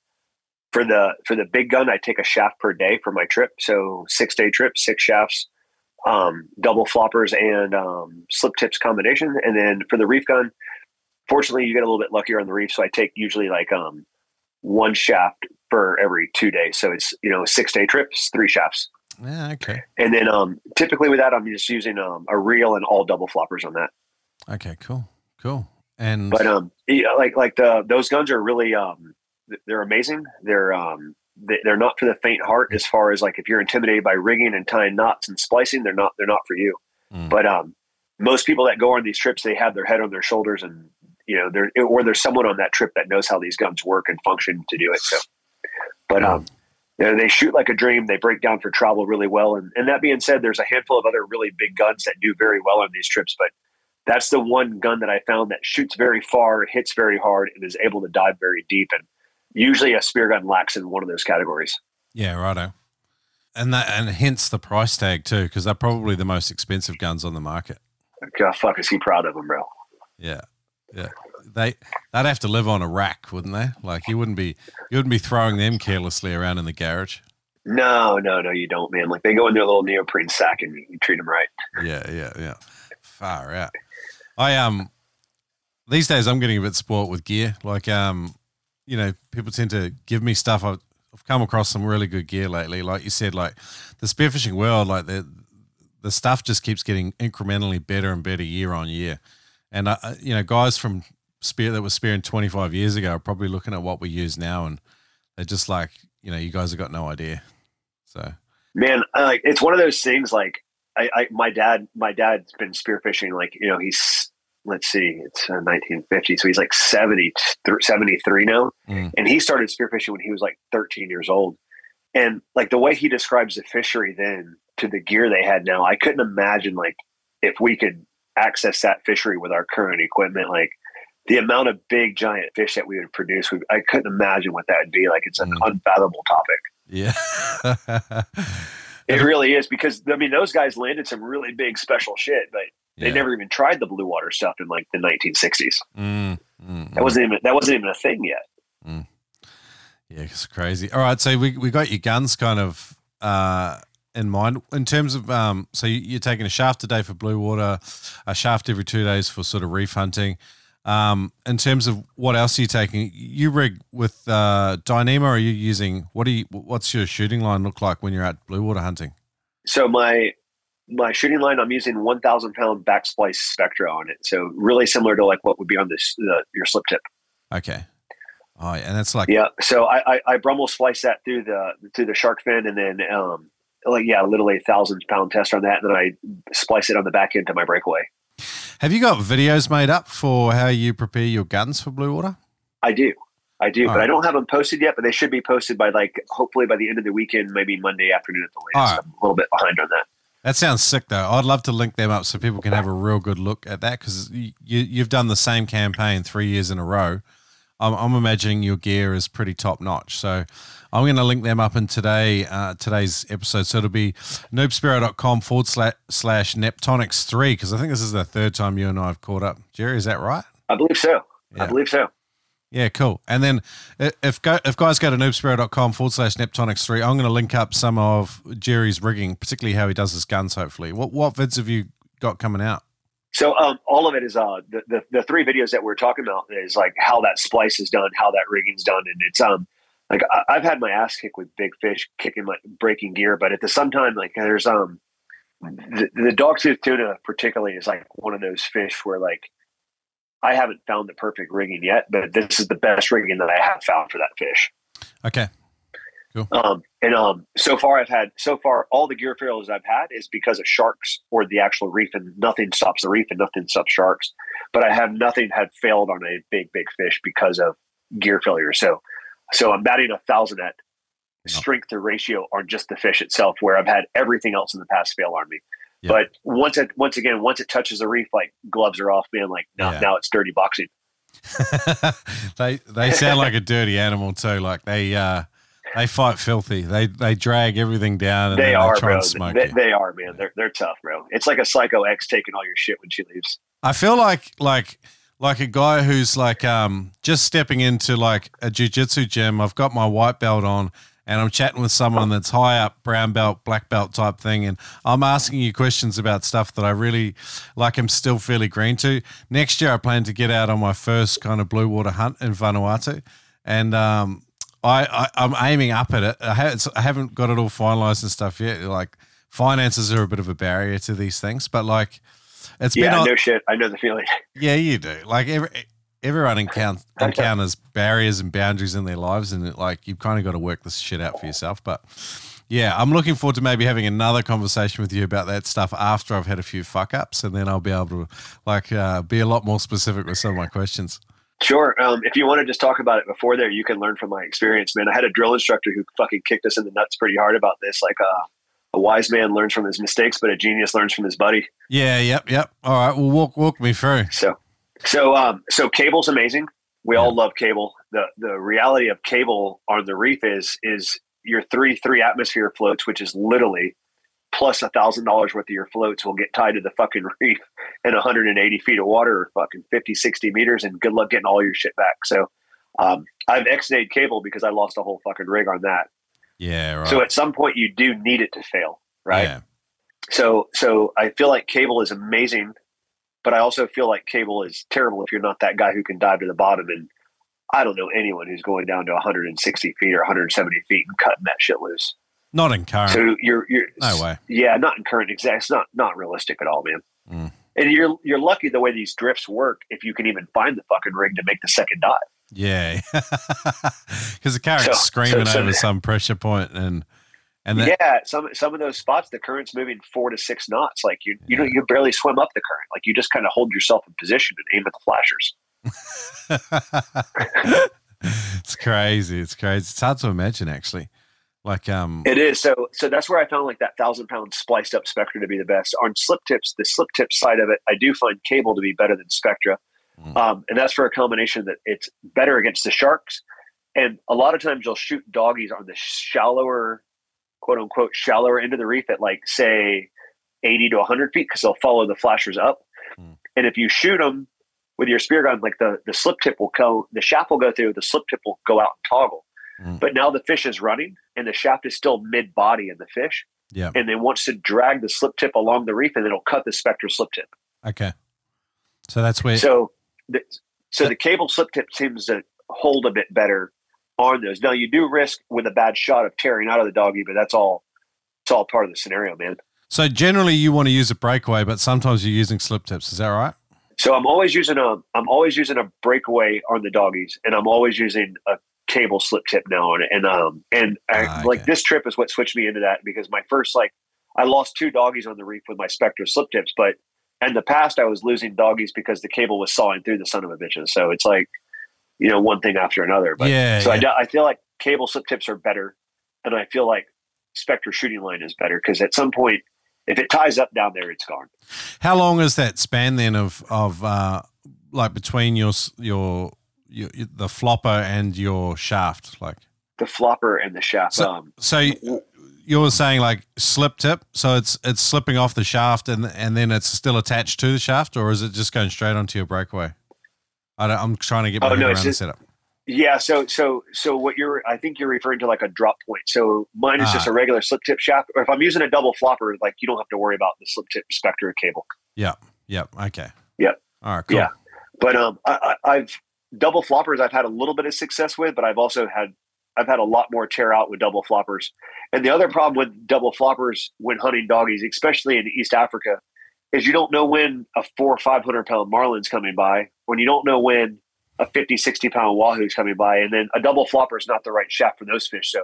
Speaker 2: for the for the big gun, I take a shaft per day for my trip. So six day trip, six shafts, um, double floppers and um, slip tips combination. And then for the reef gun, fortunately, you get a little bit luckier on the reef. So I take usually like um, one shaft for every two days. So it's you know six day trips, three shafts.
Speaker 1: Yeah, okay.
Speaker 2: And then um, typically with that, I'm just using um, a reel and all double floppers on that.
Speaker 1: Okay, cool, cool. And
Speaker 2: but um, yeah, like like the those guns are really um, they're amazing. They're um, they're not for the faint heart. As far as like if you're intimidated by rigging and tying knots and splicing, they're not they're not for you. Mm. But um, most people that go on these trips, they have their head on their shoulders and you know, there or there's someone on that trip that knows how these guns work and function to do it. So, but um, they shoot like a dream. They break down for travel really well. And and that being said, there's a handful of other really big guns that do very well on these trips. But that's the one gun that I found that shoots very far, hits very hard, and is able to dive very deep. And usually, a spear gun lacks in one of those categories.
Speaker 1: Yeah, righto. And that and hence the price tag too, because they're probably the most expensive guns on the market.
Speaker 2: God, fuck, is he proud of them, bro?
Speaker 1: Yeah. Yeah, they they'd have to live on a rack, wouldn't they? Like you wouldn't be you wouldn't be throwing them carelessly around in the garage.
Speaker 2: No, no, no, you don't, man. Like they go in their little neoprene sack and you treat them right.
Speaker 1: Yeah, yeah, yeah. Far out. I um these days I'm getting a bit sport with gear. Like um, you know, people tend to give me stuff. I've, I've come across some really good gear lately. Like you said, like the spearfishing world, like the the stuff just keeps getting incrementally better and better year on year. And uh, uh, you know, guys from Spear that was spearing 25 years ago are probably looking at what we use now, and they're just like, you know, you guys have got no idea. So,
Speaker 2: man, like it's one of those things. Like, I, I my dad, my dad's been spearfishing. Like, you know, he's let's see, it's uh, 1950, so he's like 70, 73 now, mm. and he started spearfishing when he was like 13 years old. And like the way he describes the fishery then to the gear they had now, I couldn't imagine like if we could access that fishery with our current equipment, like the amount of big giant fish that we would produce, we, I couldn't imagine what that would be. Like it's an mm. unfathomable topic.
Speaker 1: Yeah. [LAUGHS]
Speaker 2: it really is because I mean those guys landed some really big special shit, but they yeah. never even tried the blue water stuff in like the 1960s. Mm, mm, that wasn't even that wasn't even a thing yet.
Speaker 1: Mm. Yeah, it's crazy. All right, so we we got your guns kind of uh, in mind in terms of um, so you're taking a shaft a day for blue water, a shaft every two days for sort of reef hunting. Um, in terms of what else are you taking? You rig with uh, Dyneema, or are you using what do you? What's your shooting line look like when you're at blue water hunting?
Speaker 2: So my my shooting line, I'm using 1,000 pound backsplice Spectra on it. So really similar to like what would be on this uh, your slip tip.
Speaker 1: Okay. Oh, yeah, and that's like
Speaker 2: yeah. So I, I I Brummel splice that through the through the shark fin, and then um, like yeah, literally a thousand pound test on that, and then I splice it on the back end to my breakaway.
Speaker 1: Have you got videos made up for how you prepare your guns for blue water?
Speaker 2: I do. I do, All but right. I don't have them posted yet. But they should be posted by like hopefully by the end of the weekend, maybe Monday afternoon at the latest. Right. I'm a little bit behind on that.
Speaker 1: That sounds sick, though. I'd love to link them up so people can have a real good look at that because you, you've done the same campaign three years in a row. I'm, I'm imagining your gear is pretty top notch. So I'm going to link them up in today uh, today's episode. So it'll be noobspearo.com forward slash, slash Neptonics 3 because I think this is the third time you and I have caught up. Jerry, is that right?
Speaker 2: I believe so. Yeah. I believe so.
Speaker 1: Yeah, cool. And then if go, if guys go to noobspearo.com forward slash Neptonics 3, I'm going to link up some of Jerry's rigging, particularly how he does his guns, hopefully. What, what vids have you got coming out?
Speaker 2: So um, all of it is uh, the, the, the three videos that we're talking about is like how that splice is done, how that rigging's done, and it's um like I, have had my ass kicked with big fish kicking my breaking gear, but at the same time, like there's um the, the dogtooth tuna particularly is like one of those fish where like I haven't found the perfect rigging yet, but this is the best rigging that I have found for that fish.
Speaker 1: Okay. Cool.
Speaker 2: Um, and um, so far I've had so far all the gear failures I've had is because of sharks or the actual reef, and nothing stops the reef and nothing stops sharks. But I have nothing had failed on a big big fish because of gear failure. So so I'm batting a thousand at strength to ratio on just the fish itself, where I've had everything else in the past fail on me.
Speaker 1: Yeah.
Speaker 2: But once it once again once it touches the reef, like gloves are off, man. Like now
Speaker 1: Yeah.
Speaker 2: now it's dirty boxing. [LAUGHS]
Speaker 1: they they sound like a dirty animal too. Like they uh they fight filthy. They they drag everything down and
Speaker 2: they are,
Speaker 1: they try
Speaker 2: bro.
Speaker 1: and smoke
Speaker 2: They, they are, man. They're they're tough, bro. It's like a psycho ex taking all your shit when she leaves.
Speaker 1: I feel like like like a guy who's like um just stepping into like a jujitsu gym. I've got my white belt on and I'm chatting with someone that's high up, brown belt, black belt type thing, and I'm asking you questions about stuff that I really like. I'm still fairly green to. Next year, I plan to get out on my first kind of blue water hunt in Vanuatu, and um, I, I I'm aiming up at it. I, ha- it's, I haven't got it all finalized and stuff yet. Like finances are a bit of a barrier to these things, but like. It's been
Speaker 2: Yeah, no shit. I know the feeling. [LAUGHS]
Speaker 1: yeah, you do. Like every, everyone encounters, [LAUGHS] encounters barriers and boundaries in their lives, and like you've kind of got to work this shit out for yourself. But yeah, I'm looking forward to maybe having another conversation with you about that stuff after I've had a few fuck ups, and then I'll be able to like uh, be a lot more specific with some of my questions.
Speaker 2: Sure. Um, if you want to just talk about it before there, you can learn from my experience, man. I had a drill instructor who fucking kicked us in the nuts pretty hard about this. Like uh, a wise man learns from his mistakes, but a genius learns from his buddy.
Speaker 1: Yeah, yep, yep. All right, well, walk walk me through.
Speaker 2: So, so, um, so cable's amazing. We all love cable. The the reality of cable on the reef is is your three three atmosphere floats, which is literally plus a thousand dollars worth of your floats will get tied to the fucking [LAUGHS] reef in 180 feet of water or fucking 50, 60 meters, and good luck getting all your shit back. So, um, I've exited cable because I lost a whole fucking rig on that.
Speaker 1: Yeah, right.
Speaker 2: So at some point you do need it to fail, right?
Speaker 1: Yeah,
Speaker 2: So so I feel like cable is amazing, but I also feel like cable is terrible if you're not that guy who can dive to the bottom. And I don't know anyone who's going down to 160 feet or 170 feet and cutting that shit loose.
Speaker 1: Not in current.
Speaker 2: So you're you're
Speaker 1: no way.
Speaker 2: yeah, not in current exact. It's not not realistic at all, man.
Speaker 1: Mm.
Speaker 2: And you're you're lucky the way these drifts work if you can even find the fucking rig to make the second dive.
Speaker 1: Yeah, [LAUGHS] because the current's
Speaker 2: So-
Speaker 1: screaming
Speaker 2: so- so-
Speaker 1: over some pressure point, and and that,
Speaker 2: yeah, some some of those spots the current's moving four to six knots. Like you you know you barely swim up the current. Like you just kind of hold yourself in position and aim at the flashers. [LAUGHS]
Speaker 1: it's crazy. It's crazy. It's hard to imagine, actually. Like, um,
Speaker 2: It is so. So that's where I found like that thousand pound spliced up Spectra to be the best. On slip tips, the slip tip side of it, I do find cable to be better than Spectra,
Speaker 1: Mm.
Speaker 2: um, and that's for a combination that it's better against the sharks. And a lot of times you'll shoot doggies on the shallower, quote unquote, shallower end of the reef at like say eighty to hundred feet because they'll follow the flashers up.
Speaker 1: Mm.
Speaker 2: And if you shoot them with your spear gun, like the the slip tip will go, the shaft will go through, the slip tip will go out and toggle.
Speaker 1: Mm.
Speaker 2: But now the fish is running and the shaft is still mid body in the fish.
Speaker 1: yeah,
Speaker 2: And then wants to drag the slip tip along the reef and it'll cut the Spectra slip tip.
Speaker 1: okay. So that's where.
Speaker 2: So, the, so the cable slip tip seems to hold a bit better on those. Now you do risk with a bad shot of tearing out of the doggy, but that's all. It's all part of the scenario, man.
Speaker 1: so generally, you want to use a breakaway, but sometimes you're using slip tips. Is that right?
Speaker 2: So I'm always using a I'm always using a breakaway on the doggies, and I'm always using a cable slip tip now on. And um and I,
Speaker 1: Ah,
Speaker 2: like this trip is what switched me into that because my first like I lost two doggies on the reef with my Spectra slip tips, but in the past I was losing doggies because the cable was sawing through the son of a bitches. So it's like you know one thing after another. But
Speaker 1: yeah.
Speaker 2: so I
Speaker 1: yeah.
Speaker 2: do- I feel like cable slip tips are better, and I feel like Spectra shooting line is better because at some point if it ties up down there, it's gone.
Speaker 1: How long is that span then of of uh, like between your your your the flopper and your shaft? Like,
Speaker 2: The flopper and the shaft.
Speaker 1: So-
Speaker 2: um,
Speaker 1: so you- you're saying like slip tip, so it's it's slipping off the shaft and and then it's still attached to the shaft, or is it just going straight onto your breakaway? I don't, I'm trying to get my
Speaker 2: Oh,
Speaker 1: head
Speaker 2: no,
Speaker 1: around
Speaker 2: it's
Speaker 1: the setup.
Speaker 2: Yeah, so so so what you're I think you're referring to like a drop point. So mine is just
Speaker 1: Ah.
Speaker 2: a regular slip tip shaft. Or if I'm using a double flopper, like you don't have to worry about the slip tip Spectra cable. Yeah.
Speaker 1: Yep. Yeah, okay.
Speaker 2: Yep.
Speaker 1: All right. Cool.
Speaker 2: Yeah. But um I, I, I've double floppers I've had a little bit of success with, but I've also had I've had a lot more tear out with double floppers. And the other problem with double floppers when hunting doggies, especially in East Africa, is you don't know when a four or five hundred pound marlin's coming by, when you don't know when a 50, 60 pound wahoo's coming by, and then a double flopper is not the right shaft for those fish. So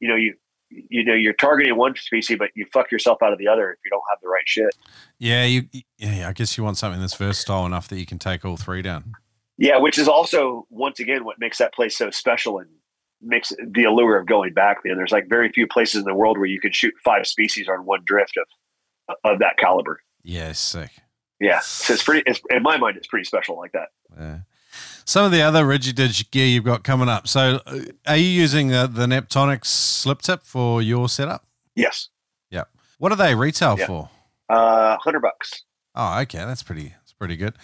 Speaker 2: you know, you you know you're targeting one species, but you fuck yourself out of the other if you don't have the right shit.
Speaker 1: Yeah, you. Yeah, I guess you want something that's versatile enough that you can take all three down.
Speaker 2: Yeah, which is also once again what makes that place so special and makes the allure of going back. Man, there's like very few places in the world where you can shoot five species on one drift of of that caliber.
Speaker 1: Yeah, it's sick.
Speaker 2: Yeah, so it's pretty. It's, in my mind, it's pretty special like that.
Speaker 1: Yeah. Some of the other Rigidigi gear you've got coming up. So, uh, are you using uh, the Neptonics slip tip for your setup?
Speaker 2: Yes.
Speaker 1: Yeah. What do they retail
Speaker 2: Yeah.
Speaker 1: for?
Speaker 2: Uh, hundred bucks.
Speaker 1: Oh, okay, that's pretty. That's pretty good.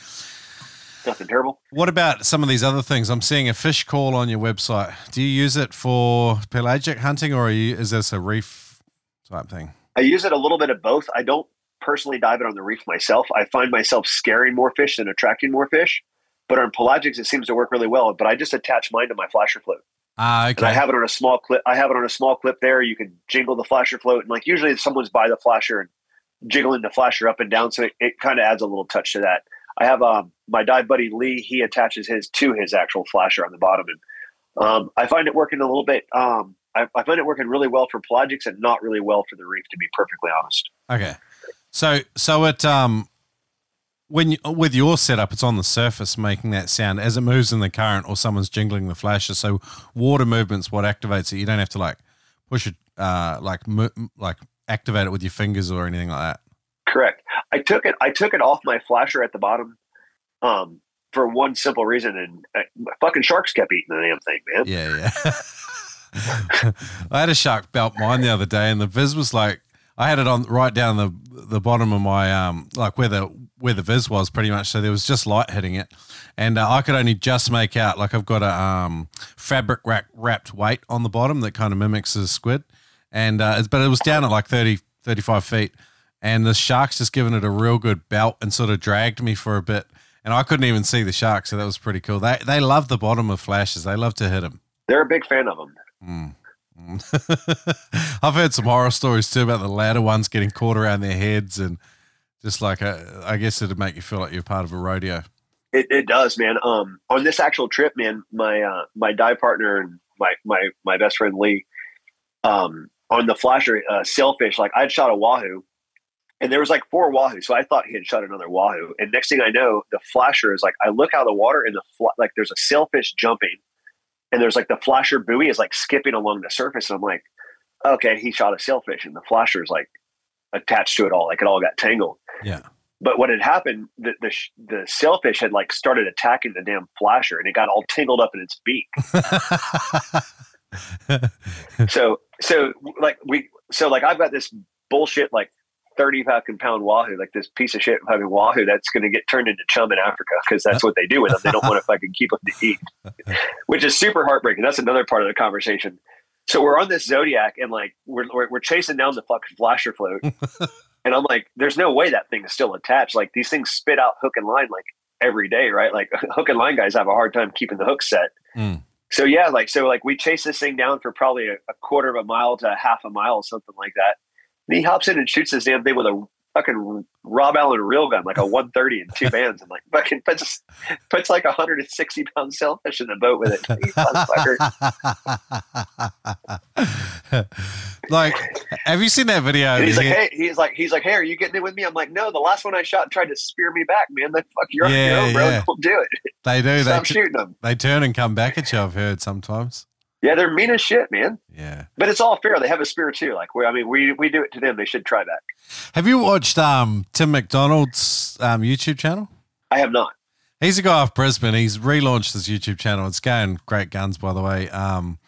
Speaker 2: Nothing terrible.
Speaker 1: What about some of these other things? I'm seeing a fish call on your website. Do you use it for pelagic hunting, or are you, is this a reef type thing?
Speaker 2: I use it a little bit of both. I don't personally dive it on the reef myself. I find myself scaring more fish than attracting more fish. But on pelagics, it seems to work really well. But I just attach mine to my flasher float,
Speaker 1: Ah,
Speaker 2: and
Speaker 1: okay.
Speaker 2: I have it on a small clip. I have it on a small clip there. You can jingle the flasher float, and like usually, someone's by the flasher and jiggling the flasher up and down, so it, it kind of adds a little touch to that. I have um, my dive buddy Lee. He attaches his to his actual flasher on the bottom, and um, I find it working a little bit. Um, I, I find it working really well for pelagics and not really well for the reef, to be perfectly honest.
Speaker 1: Okay. So so it um when you, with your setup, it's on the surface making that sound as it moves in the current, or someone's jingling the flasher. So water movement's what activates it. You don't have to like push it, uh, like mo- like activate it with your fingers or anything like that.
Speaker 2: Correct. I took it. I took it off my flasher at the bottom, um, for one simple reason, and uh, fucking sharks kept eating the damn thing, man.
Speaker 1: Yeah, yeah. [LAUGHS] I had a shark belt mine the other day, and the viz was like, I had it on right down the the bottom of my um, like where the where the viz was pretty much. So there was just light hitting it, and uh, I could only just make out like I've got a um fabric wrap, wrapped weight on the bottom that kind of mimics a squid, and uh, but it was down at like 30, 35 feet, and the shark's just given it a real good belt and sort of dragged me for a bit. And I couldn't even see the shark, so that was pretty cool. They they love the bottom of flashes. They love to hit them.
Speaker 2: They're a big fan of them.
Speaker 1: Mm. Mm. [LAUGHS] I've heard some horror stories too about the ladder ones getting caught around their heads and just like a, I guess it'd make you feel like you're part of a rodeo.
Speaker 2: It, it does, man. Um, on this actual trip, man, my uh, my dive partner and my my my best friend Lee, um, on the flasher uh, sailfish, like I'd shot a wahoo, and there was like four wahoo, so I thought he had shot another wahoo. And next thing I know, the flasher is like I look out of the water and the fla- like there's a sailfish jumping, and there's like the flasher buoy is like skipping along the surface, and I'm like, okay, he shot a sailfish, and the flasher is like attached to it all, like it all got tangled.
Speaker 1: Yeah.
Speaker 2: But what had happened, the, the the sailfish had like started attacking the damn flasher, and it got all tangled up in its beak. [LAUGHS] so so like we so like I've got this bullshit like thirty fucking pound wahoo, like this piece of shit fucking wahoo that's going to get turned into chum in Africa because that's what they do with them. They don't want to [LAUGHS] fucking keep them to eat, which is super heartbreaking. That's another part of the conversation. So we're on this zodiac and like we're we're, we're chasing down the fucking flasher float, [LAUGHS] and I'm like, there's no way that thing is still attached. Like these things spit out hook and line like every day, right? Like [LAUGHS] hook and line guys have a hard time keeping the hook set.
Speaker 1: Mm.
Speaker 2: So yeah, like so, like we chase this thing down for probably a, a quarter of a mile to a half a mile, something like that. He hops in and shoots this damn thing with a fucking Rob Allen reel gun, like a 130 and two bands, and like fucking puts puts like a 160 pound sailfish in the boat with it. [LAUGHS] Motherfucker.
Speaker 1: like, have you seen that video?
Speaker 2: And he's like, hey, he's like, he's like, hey, are you getting in with me? I'm like, no, the last one I shot tried to spear me back, man. Then fuck, you're on your own, bro.
Speaker 1: yeah.
Speaker 2: Don't do it.
Speaker 1: they do. They,
Speaker 2: Stop
Speaker 1: t-
Speaker 2: shooting them.
Speaker 1: they turn and come back at you. I've heard sometimes.
Speaker 2: Yeah, they're mean as shit, man.
Speaker 1: Yeah.
Speaker 2: But it's all fair. They have a spear too. Like, we, I mean, we we do it to them. They should try that.
Speaker 1: Have you watched um, Tim McDonald's um, YouTube channel?
Speaker 2: I have not.
Speaker 1: He's a guy off Brisbane. He's relaunched his YouTube channel. It's going great guns, by the way. Um,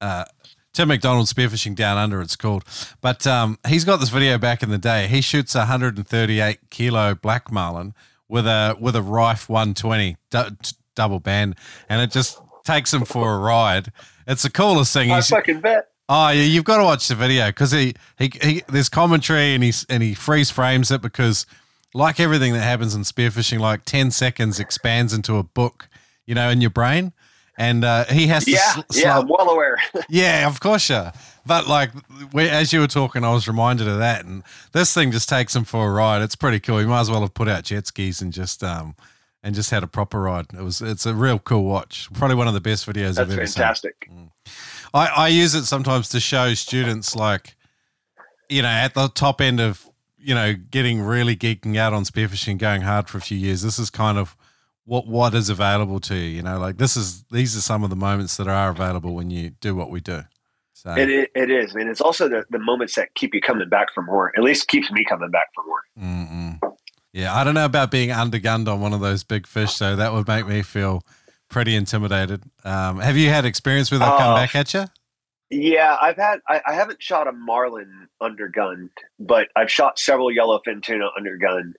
Speaker 1: uh, Tim McDonald Spearfishing Down Under, it's called. But um, he's got this video back in the day. He shoots a 138 kilo black marlin with a with a Riffe 120 du- double band, and it just takes him for a ride. It's the coolest thing.
Speaker 2: I
Speaker 1: He's,
Speaker 2: fucking bet.
Speaker 1: Oh yeah, you've got to watch the video because he, he he there's commentary and he's and he freeze frames it because like everything that happens in spearfishing, like ten seconds expands into a book, you know, in your brain, and uh, he has to
Speaker 2: Yeah,
Speaker 1: sl-
Speaker 2: yeah, I'm well aware. [LAUGHS]
Speaker 1: yeah, of course, yeah. But like, we, as you were talking, I was reminded of that, and this thing just takes him for a ride. It's pretty cool. You might as well have put out jet skis and just um and just had a proper ride. It was it's a real cool watch. Probably one of the best videos I've
Speaker 2: That's
Speaker 1: ever seen.
Speaker 2: fantastic. Mm.
Speaker 1: I, I use it sometimes to show students like, you know, at the top end of, you know, getting really geeking out on spearfishing, going hard for a few years. This is kind of what what is available to you. You know, like this is these are some of the moments that are available when you do what we do. So
Speaker 2: It, it, it is, and it's also the, the moments that keep you coming back for more. At least keeps me coming back for more.
Speaker 1: Mm-mm. Yeah, I don't know about being undergunned on one of those big fish, so that would make me feel pretty intimidated. Um, have you had experience with that come
Speaker 2: Oh.
Speaker 1: back at you?
Speaker 2: Yeah, I've had I, I haven't shot a marlin undergunned, but I've shot several yellowfin tuna undergunned,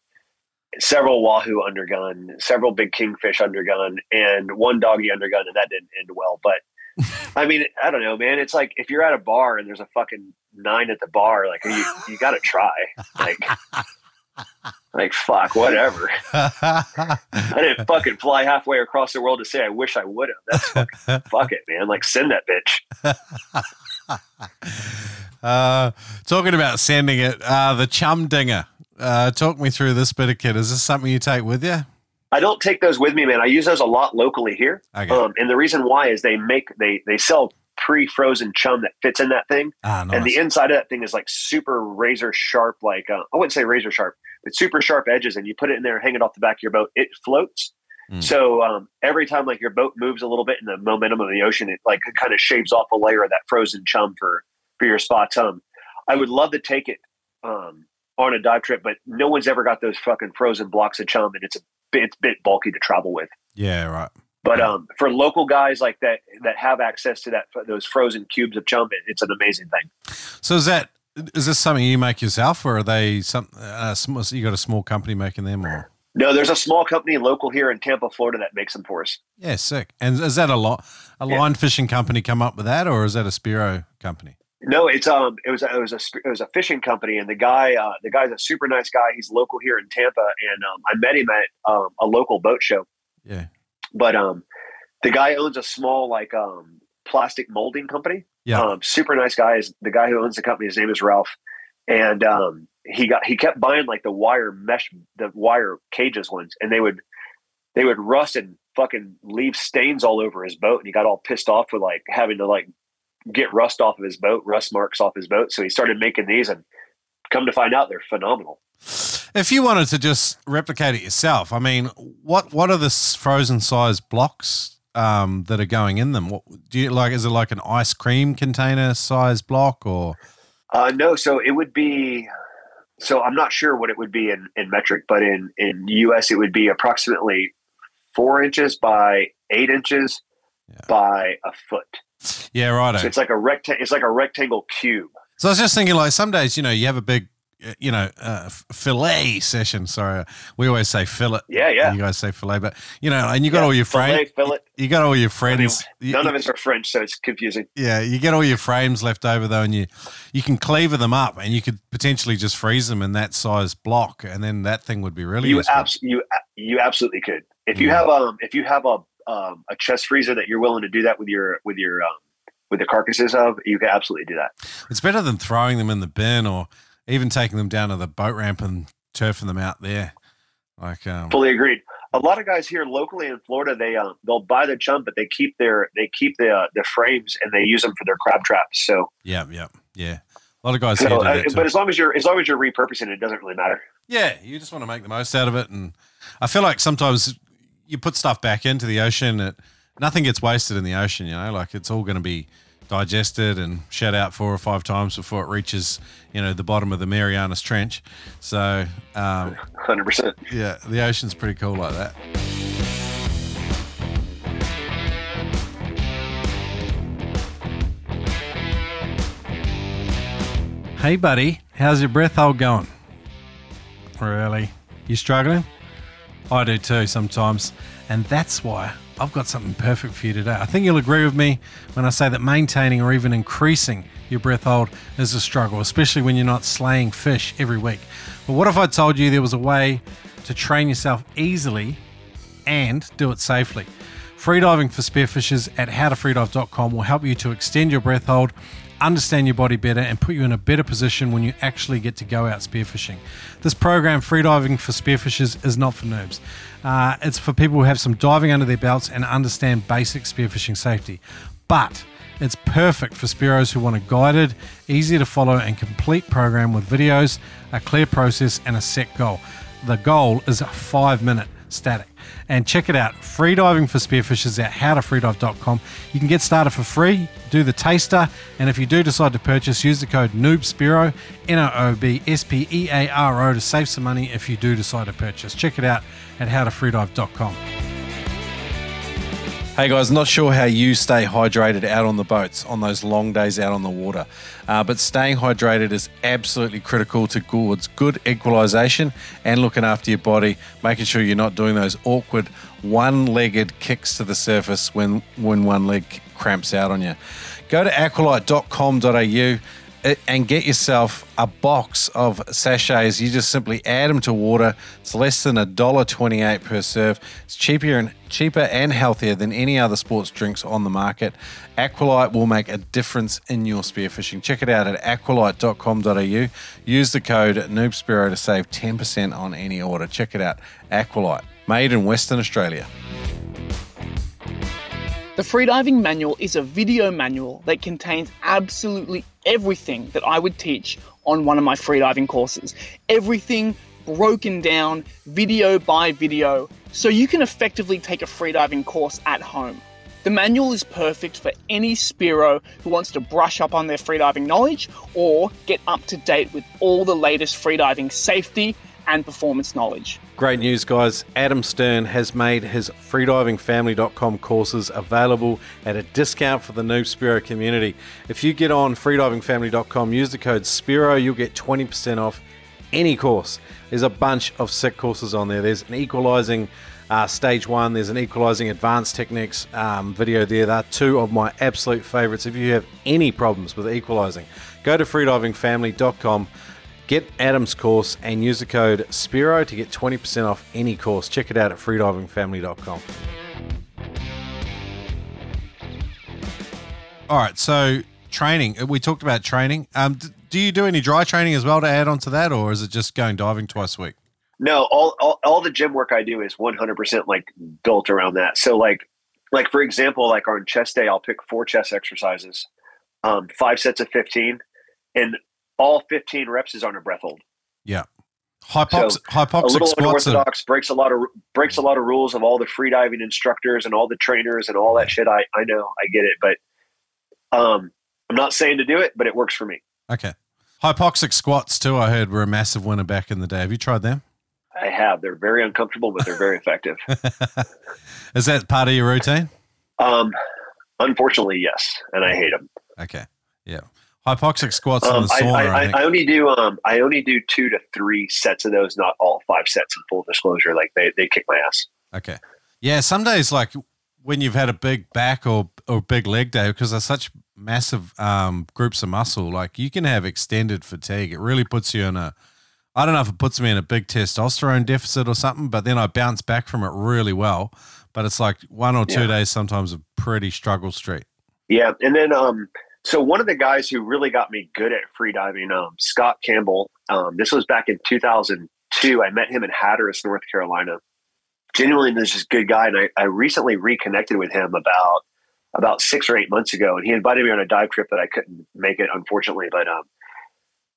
Speaker 2: several wahoo undergunned, several big kingfish undergunned, and one doggy undergunned, and that didn't end well. But [LAUGHS] I mean, I don't know, man. It's like if you're at a bar and there's a fucking nine at the bar, like you you got to try, like. Like fuck, whatever. [LAUGHS] I didn't fucking fly halfway across the world to say I wish I would have. That's fucking, fuck it, man. Like send that bitch. [LAUGHS]
Speaker 1: uh, talking about sending it, uh, the chum dinger. Uh, talk me through this bit of kit. Is this something you take with you?
Speaker 2: I don't take those with me, man. I use those a lot locally here.
Speaker 1: Okay.
Speaker 2: Um, and the reason why is they make they they sell pre-frozen chum that fits in that thing,
Speaker 1: ah, nice.
Speaker 2: and the inside of that thing is like super razor sharp. Like uh, I wouldn't say razor sharp, but super sharp edges. And you put it in there, hang it off the back of your boat, it floats.
Speaker 1: Mm.
Speaker 2: So um, every time like your boat moves a little bit in the momentum of the ocean, it like kind of shaves off a layer of that frozen chum for for your spot chum. I would love to take it um, on a dive trip, but no one's ever got those fucking frozen blocks of chum, and it's a bit, it's a bit bulky to travel with.
Speaker 1: yeah, right.
Speaker 2: But um, for local guys like that that have access to that those frozen cubes of chum, it, it's an amazing thing.
Speaker 1: So is that is this something you make yourself, or are they some? Uh, you got a small company making them, or
Speaker 2: No, there's a small company local here in Tampa, Florida, that makes them for us.
Speaker 1: yeah, sick. And is that a lot a
Speaker 2: Yeah.
Speaker 1: line fishing company come up with that, or is that a Spearo company?
Speaker 2: No, it's um, it was it was a it was a fishing company, and the guy uh, the guy's a super nice guy. He's local here in Tampa, and um, I met him at um, a local boat show.
Speaker 1: Yeah,
Speaker 2: But um, the guy owns a small like um plastic molding company.
Speaker 1: Yeah,
Speaker 2: Um, super nice guy. Is the guy who owns the company? His name is Ralph, and um, he got he kept buying like the wire mesh, the wire cages ones, and they would they would rust and fucking leave stains all over his boat, and he got all pissed off with like having to like get rust off of his boat, rust marks off his boat. So he started making these, and come to find out, they're phenomenal.
Speaker 1: If you wanted to just replicate it yourself, I mean, what what are the frozen size blocks um, that are going in them? What do you like? Is it like an ice cream container size block, or
Speaker 2: Uh, no, so it would be. So I'm not sure what it would be in, in metric, but in in US it would be approximately four inches by eight inches
Speaker 1: Yeah.
Speaker 2: by a foot.
Speaker 1: yeah, right?
Speaker 2: So it's like a rectangle. It's like a rectangle cube.
Speaker 1: So I was just thinking, like, some days, you know, you have a big, you know, uh, fillet session. Sorry, we always say fillet.
Speaker 2: Yeah, yeah.
Speaker 1: You guys say fillet, but you know, and you got
Speaker 2: Yeah,
Speaker 1: all your
Speaker 2: friends.
Speaker 1: You got all your
Speaker 2: I mean,
Speaker 1: friends. you-
Speaker 2: none of us are French, so it's confusing.
Speaker 1: yeah, you get all your frames left over though, and you you can cleaver them up, and you could potentially just freeze them in that size block, and then that thing would be really
Speaker 2: You
Speaker 1: useful.
Speaker 2: abs- you you absolutely could. If you
Speaker 1: Yeah.
Speaker 2: have um if you have a um a chest freezer that you're willing to do that with your with your um with the carcasses of, you can absolutely do that.
Speaker 1: It's better than throwing them in the bin or even taking them down to the boat ramp and turfing them out there. Like, um,
Speaker 2: Fully agreed. A lot of guys here locally in Florida, they um, they'll buy the chum, but they keep their they keep the uh, the frames and they use them for their crab traps. So,
Speaker 1: yeah, yeah, yeah. A lot of guys here
Speaker 2: so uh, but as long as you're as long as you're repurposing it, it doesn't really matter.
Speaker 1: Yeah, you just want to make the most out of it, and I feel like sometimes you put stuff back into the ocean, it nothing gets wasted in the ocean. You know, like it's all going to be digested and shed out four or five times before it reaches, you know, the bottom of the Marianas Trench. So, um,
Speaker 2: Hundred percent.
Speaker 1: yeah, the ocean's pretty cool like that. Hey, buddy, how's your breath hold going? Really? You struggling? I do too sometimes. And that's why I've got something perfect for you today. I think you'll agree with me when I say that maintaining or even increasing your breath hold is a struggle, especially when you're not slaying fish every week. But what if I told you there was a way to train yourself easily and do it safely? Freediving for spearfishers at howtofreedive.com will help you to extend your breath hold, understand your body better, and put you in a better position when you actually get to go out spearfishing. This program, Freediving for Spearfishers, is not for noobs. Uh, it's for people who have some diving under their belts and understand basic spearfishing safety. But It's perfect for Spearos who want a guided, easy to follow, and complete program with videos, a clear process, and a set goal. The goal is a five minute static. And check it out freediving for spearfishers at howtofreedive.com. You can get started for free, do the taster, and if you do decide to purchase, use the code NOOBSPEARO, N O O B S P E A R O, to save some money if you do decide to purchase. Check it out at howtofreedive.com. Hey guys, not sure how you stay hydrated out on the boats on those long days out on the water, uh, but staying hydrated is absolutely critical to towards good equalization and looking after your body, making sure you're not doing those awkward one-legged kicks to the surface when when one leg cramps out on you. Go to aqualite.com.au and get yourself a box of sachets. You just simply add them to water. It's less than a dollar twenty-eight per serve. It's cheaper and cheaper and healthier than any other sports drinks on the market. Aqualite will make a difference in your spearfishing. Check it out at aqualite.com.au. Use the code NoobSpearo to save 10% on any order. Check it out. Aqualite, made in Western Australia.
Speaker 4: The freediving manual is a video manual that contains absolutely everything that I would teach on one of my freediving courses. Everything broken down video by video so you can effectively take a freediving course at home. The manual is perfect for any Spearo who wants to brush up on their freediving knowledge or get up to date with all the latest freediving safety and performance knowledge.
Speaker 1: Great news, guys. Adam Stern has made his freedivingfamily.com courses available at a discount for the Noob Spearo community. If you get on freedivingfamily.com, use the code SPEARO, you'll get 20% off any course. There's a bunch of sick courses on there. There's an equalizing uh, stage one, there's an equalizing advanced techniques um, video there. They're two of my absolute favorites. If you have any problems with equalizing, go to freedivingfamily.com. Get Adam's course and use the code SPEARO to get 20% off any course. Check it out at freedivingfamily.com. All right, so training. We talked about training. Um, do you do any dry training as well to add on to that, or is it just going diving twice a week?
Speaker 2: No, all, all, all the gym work I do is 100% like built around that. So like, like for example, like on chest day, I'll pick four chest exercises, um, five sets of 15 and all 15 reps is on a breath hold.
Speaker 1: Yeah. Hypox-
Speaker 2: So,
Speaker 1: hypoxic
Speaker 2: a little unorthodox breaks a lot of breaks a lot of rules of all the freediving instructors and all the trainers and all that shit. I, I know, I get it, but um, I'm not saying to do it, but it works for me.
Speaker 1: Okay. Hypoxic squats too. I heard were a massive winner back in the day. Have you tried them?
Speaker 2: I have. They're very uncomfortable, but they're very effective. [LAUGHS]
Speaker 1: is that part of your routine?
Speaker 2: Um, unfortunately, yes, and I hate them.
Speaker 1: Okay. Yeah. Hypoxic squats in
Speaker 2: Um,
Speaker 1: the sauna. I,
Speaker 2: I. I, I only do um, I only do two to three sets of those, not all five sets. In full disclosure, like they they kick my ass.
Speaker 1: Okay. Yeah, some days like when you've had a big back or or big leg day because they're such massive um, groups of muscle, like you can have extended fatigue. It really puts you in a I don't know if it puts me in a big testosterone deficit or something, but then I bounce back from it really well. But it's like one or two
Speaker 2: Yeah.
Speaker 1: days sometimes a pretty struggle street.
Speaker 2: Yeah, and then um, so one of the guys who really got me good at freediving, um, Scott Campbell. Um, this was back in 2002. I met him in Hatteras, North Carolina. Genuinely, this is a good guy, and I, I recently reconnected with him about about six or eight months ago, and he invited me on a dive trip that I couldn't make it, unfortunately. But um,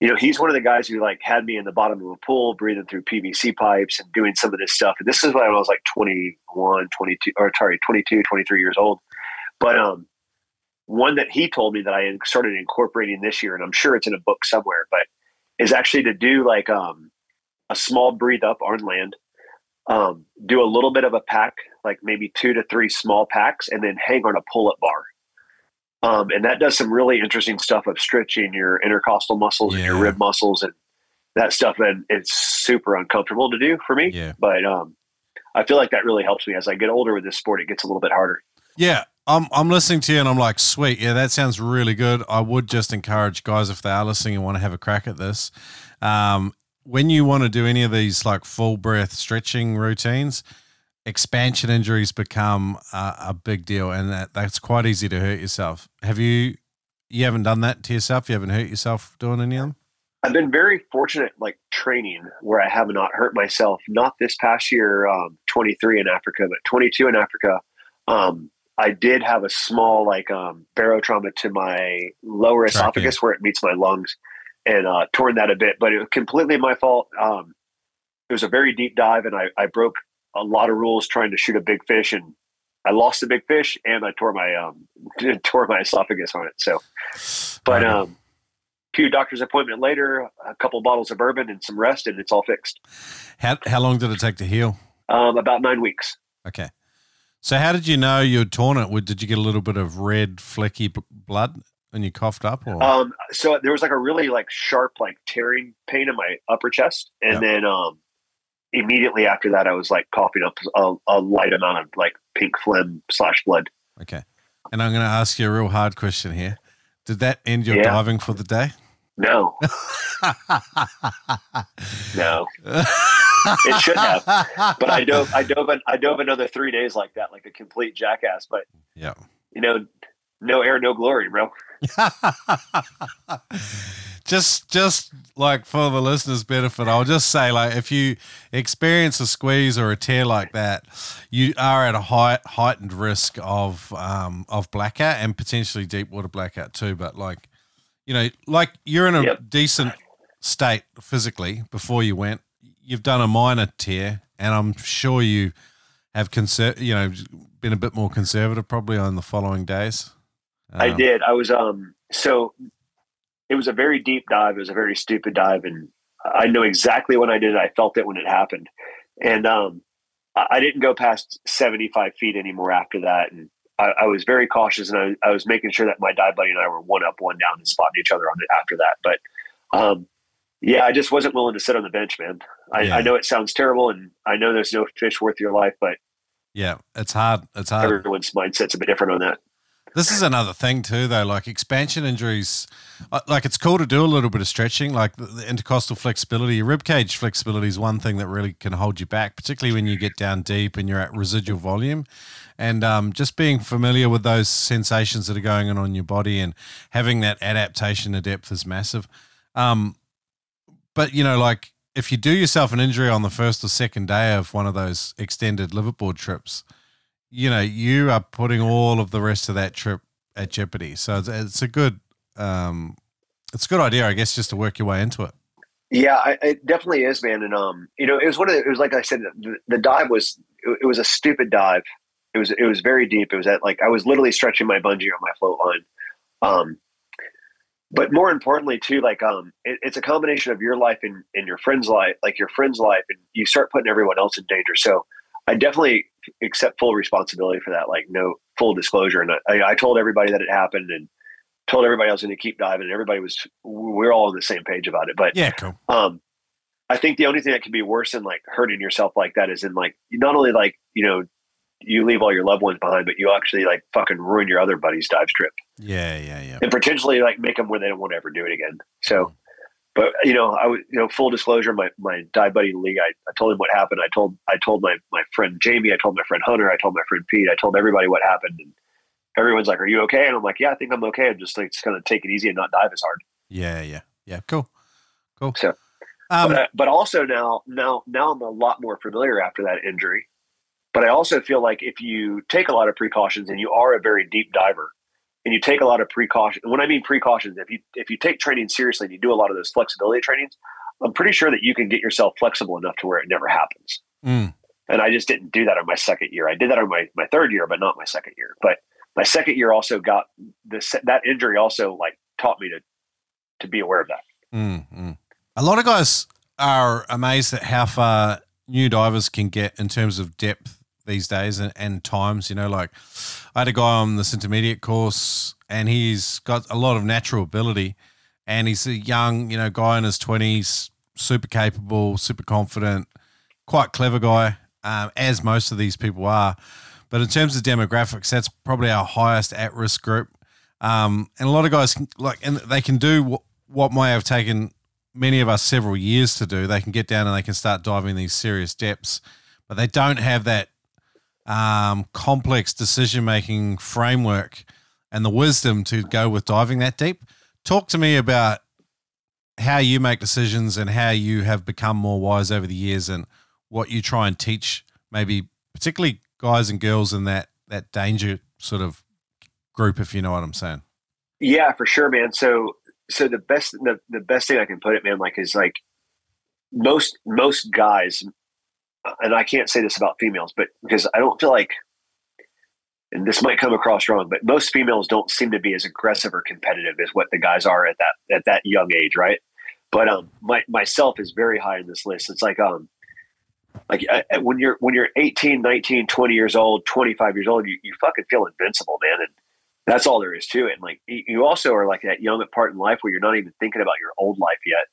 Speaker 2: you know, he's one of the guys who like had me in the bottom of a pool, breathing through PVC pipes and doing some of this stuff. And this is when I was like 21, 22, or sorry, 22, 23 years old. But um, one that he told me that I started incorporating this year, and I'm sure it's in a book somewhere, but is actually to do like um, a small breathe up on land, um, do a little bit of a pack, like maybe two to three small packs, and then hang on a pull up bar. Um, and that does some really interesting stuff of stretching your intercostal muscles and your rib muscles and that stuff. And it's super uncomfortable to do for me,
Speaker 1: Yeah.
Speaker 2: but um, I feel like that really helps me as I get older with this sport. It gets a little bit harder.
Speaker 1: Yeah, I'm I'm listening to you and I'm like, sweet, yeah, that sounds really good. I would just encourage guys if they are listening and want to have a crack at this. Um, when you want to do any of these like full breath stretching routines, expansion injuries become a, a big deal, and that, that's quite easy to hurt yourself. Have you? You haven't done that to yourself. You haven't hurt yourself doing any of them.
Speaker 2: I've been very fortunate, like training, where I have not hurt myself. Not this past year, um, 23 in Africa, but 22 in Africa. Um, I did have a small like um, barotrauma to my lower
Speaker 1: Trachea.
Speaker 2: esophagus where it meets my lungs, and uh, torn that a bit. But it was completely my fault. Um, it was a very deep dive, and I, I broke a lot of rules trying to shoot a big fish, and I lost the big fish, and I tore my um, [LAUGHS] tore my esophagus on it. So, but um, few doctor's appointment later, a couple bottles of bourbon and some rest, and it's all fixed.
Speaker 1: How how long did it take to heal?
Speaker 2: Um, about nine weeks.
Speaker 1: Okay. So how did you know you'd torn it? Did you get a little bit of red flecky blood when you coughed up? Or
Speaker 2: Um, so there was like a really like sharp, like tearing pain in my upper chest, and
Speaker 1: Yeah.
Speaker 2: then um, immediately after that, I was like coughing up a, a light amount of like pink phlegm slash blood.
Speaker 1: okay. And I'm going to ask you a real hard question here. Did that end your
Speaker 2: Yeah.
Speaker 1: diving for the day?
Speaker 2: No, [LAUGHS] no, It should have. but I dove, I dove, I dove another three days like that, like a complete jackass. But
Speaker 1: Yeah.
Speaker 2: you know, no air, no glory, bro. [LAUGHS]
Speaker 1: just just like for the listeners' benefit, I'll just say like if you experience a squeeze or a tear like that, you are at a high, heightened risk of um, of blackout and potentially deep water blackout too. But like you know, like you're in a
Speaker 2: Yep.
Speaker 1: decent state physically before you went. You've done a minor tear, and I'm sure you have conser- you know been a bit more conservative probably on the following days.
Speaker 2: I
Speaker 1: Um,
Speaker 2: did. I was um so it was a very deep dive. It was a very stupid dive, and I know exactly when I did it. I felt it when it happened, and um I I didn't go past seventy five feet anymore after that, and I, I was very cautious, and I, I was making sure that my dive buddy and I were one up, one down, and spotting each other on it after that. But um yeah, I just wasn't willing to sit on the bench, man. I,
Speaker 1: Yeah.
Speaker 2: I know it sounds terrible, and I know there's no fish worth your life, but
Speaker 1: Yeah, it's hard. It's hard.
Speaker 2: everyone's mindset's a bit different on that.
Speaker 1: This is another thing too, though. Like expansion injuries, uh, like it's cool to do a little bit of stretching, like the, the intercostal flexibility. Your rib cage flexibility is one thing that really can hold you back, particularly when you get down deep and you're at residual volume. And um, just being familiar with those sensations that are going on on your body and having that adaptation to depth is massive. Um, but you know, like if you do yourself an injury on the first or second day of one of those extended liveaboard trips, you know, you are putting all of the rest of that trip at jeopardy. So it's, it's a good, um, it's a good idea, I guess, just to work your way into it.
Speaker 2: Yeah, I, it definitely is, man. And um, you know, it was one of the, it was like I said, the, the dive was it, it was a stupid dive. It was it was very deep. It was at like I was literally stretching my bungee on my float line. Um, but more importantly, too, like um, it, it's a combination of your life and, and your friend's life, like your friend's life, and you start putting everyone else in danger. So I definitely accept full responsibility for that. Like no full disclosure, and I, I told everybody that it happened and told everybody I was going to keep diving. And everybody was we're all on the same page about it. But
Speaker 1: Yeah, cool.
Speaker 2: um, I think the only thing that can be worse than like hurting yourself like that is in like not only like you know you leave all your loved ones behind, but you actually like fucking ruin your other buddy's dive trip
Speaker 1: Yeah, yeah, yeah.
Speaker 2: and potentially like make them where they don't want to ever do it again. So, but you know, I was you know full disclosure, my my dive buddy Lee, I, I told him what happened. I told I told my my friend Jamie, I told my friend Hunter, I told my friend Pete, I told everybody what happened, and everyone's like, "Are you okay?" And I'm like, "Yeah, I think I'm okay. I'm just like just gonna take it easy and not dive as hard."
Speaker 1: Yeah, yeah, yeah. Cool, cool.
Speaker 2: So-
Speaker 1: um,
Speaker 2: but, uh, but also now now now I'm a lot more familiar after that injury. But I also feel like if you take a lot of precautions and you are a very deep diver and you take a lot of precautions, when I mean precautions, if you if you take training seriously and you do a lot of those flexibility trainings, I'm pretty sure that you can get yourself flexible enough to where it never happens.
Speaker 1: mm,
Speaker 2: And I just didn't do that on my second year. I did that on my, my third year, but not my second year. But my second year also got this that injury also like taught me to to be aware of that.
Speaker 1: mm, mm. A lot of guys are amazed at how far new divers can get in terms of depth these days and, and times. You know, like I had a guy on this intermediate course and he's got a lot of natural ability and he's a young, you know, guy in his 20s, super capable, super confident, quite clever guy, um, as most of these people are. But in terms of demographics, that's probably our highest at risk group. Um, and a lot of guys can, like, and they can do what, what may have taken many of us several years to do. They can get down and they can start diving these serious depths, but they don't have that um, complex decision making framework and the wisdom to go with diving that deep. Talk to me about how you make decisions and how you have become more wise over the years and what you try and teach maybe particularly guys and girls in that that danger sort of group, if you know what I'm saying.
Speaker 2: Yeah, for sure, man. So so the best the, the best thing I can put it, man, like is like most most guys, and I can't say this about females, but because I don't feel like, and this might come across wrong, but most females don't seem to be as aggressive or competitive as what the guys are at that at that young age, right? But um, my myself is very high in this list. It's like um, like uh, when you're when you're 18 19 20 years old 25 years old you, you fucking feel invincible man and that's all there is to it and like you also are like that young part in life where you're not even thinking about your old life yet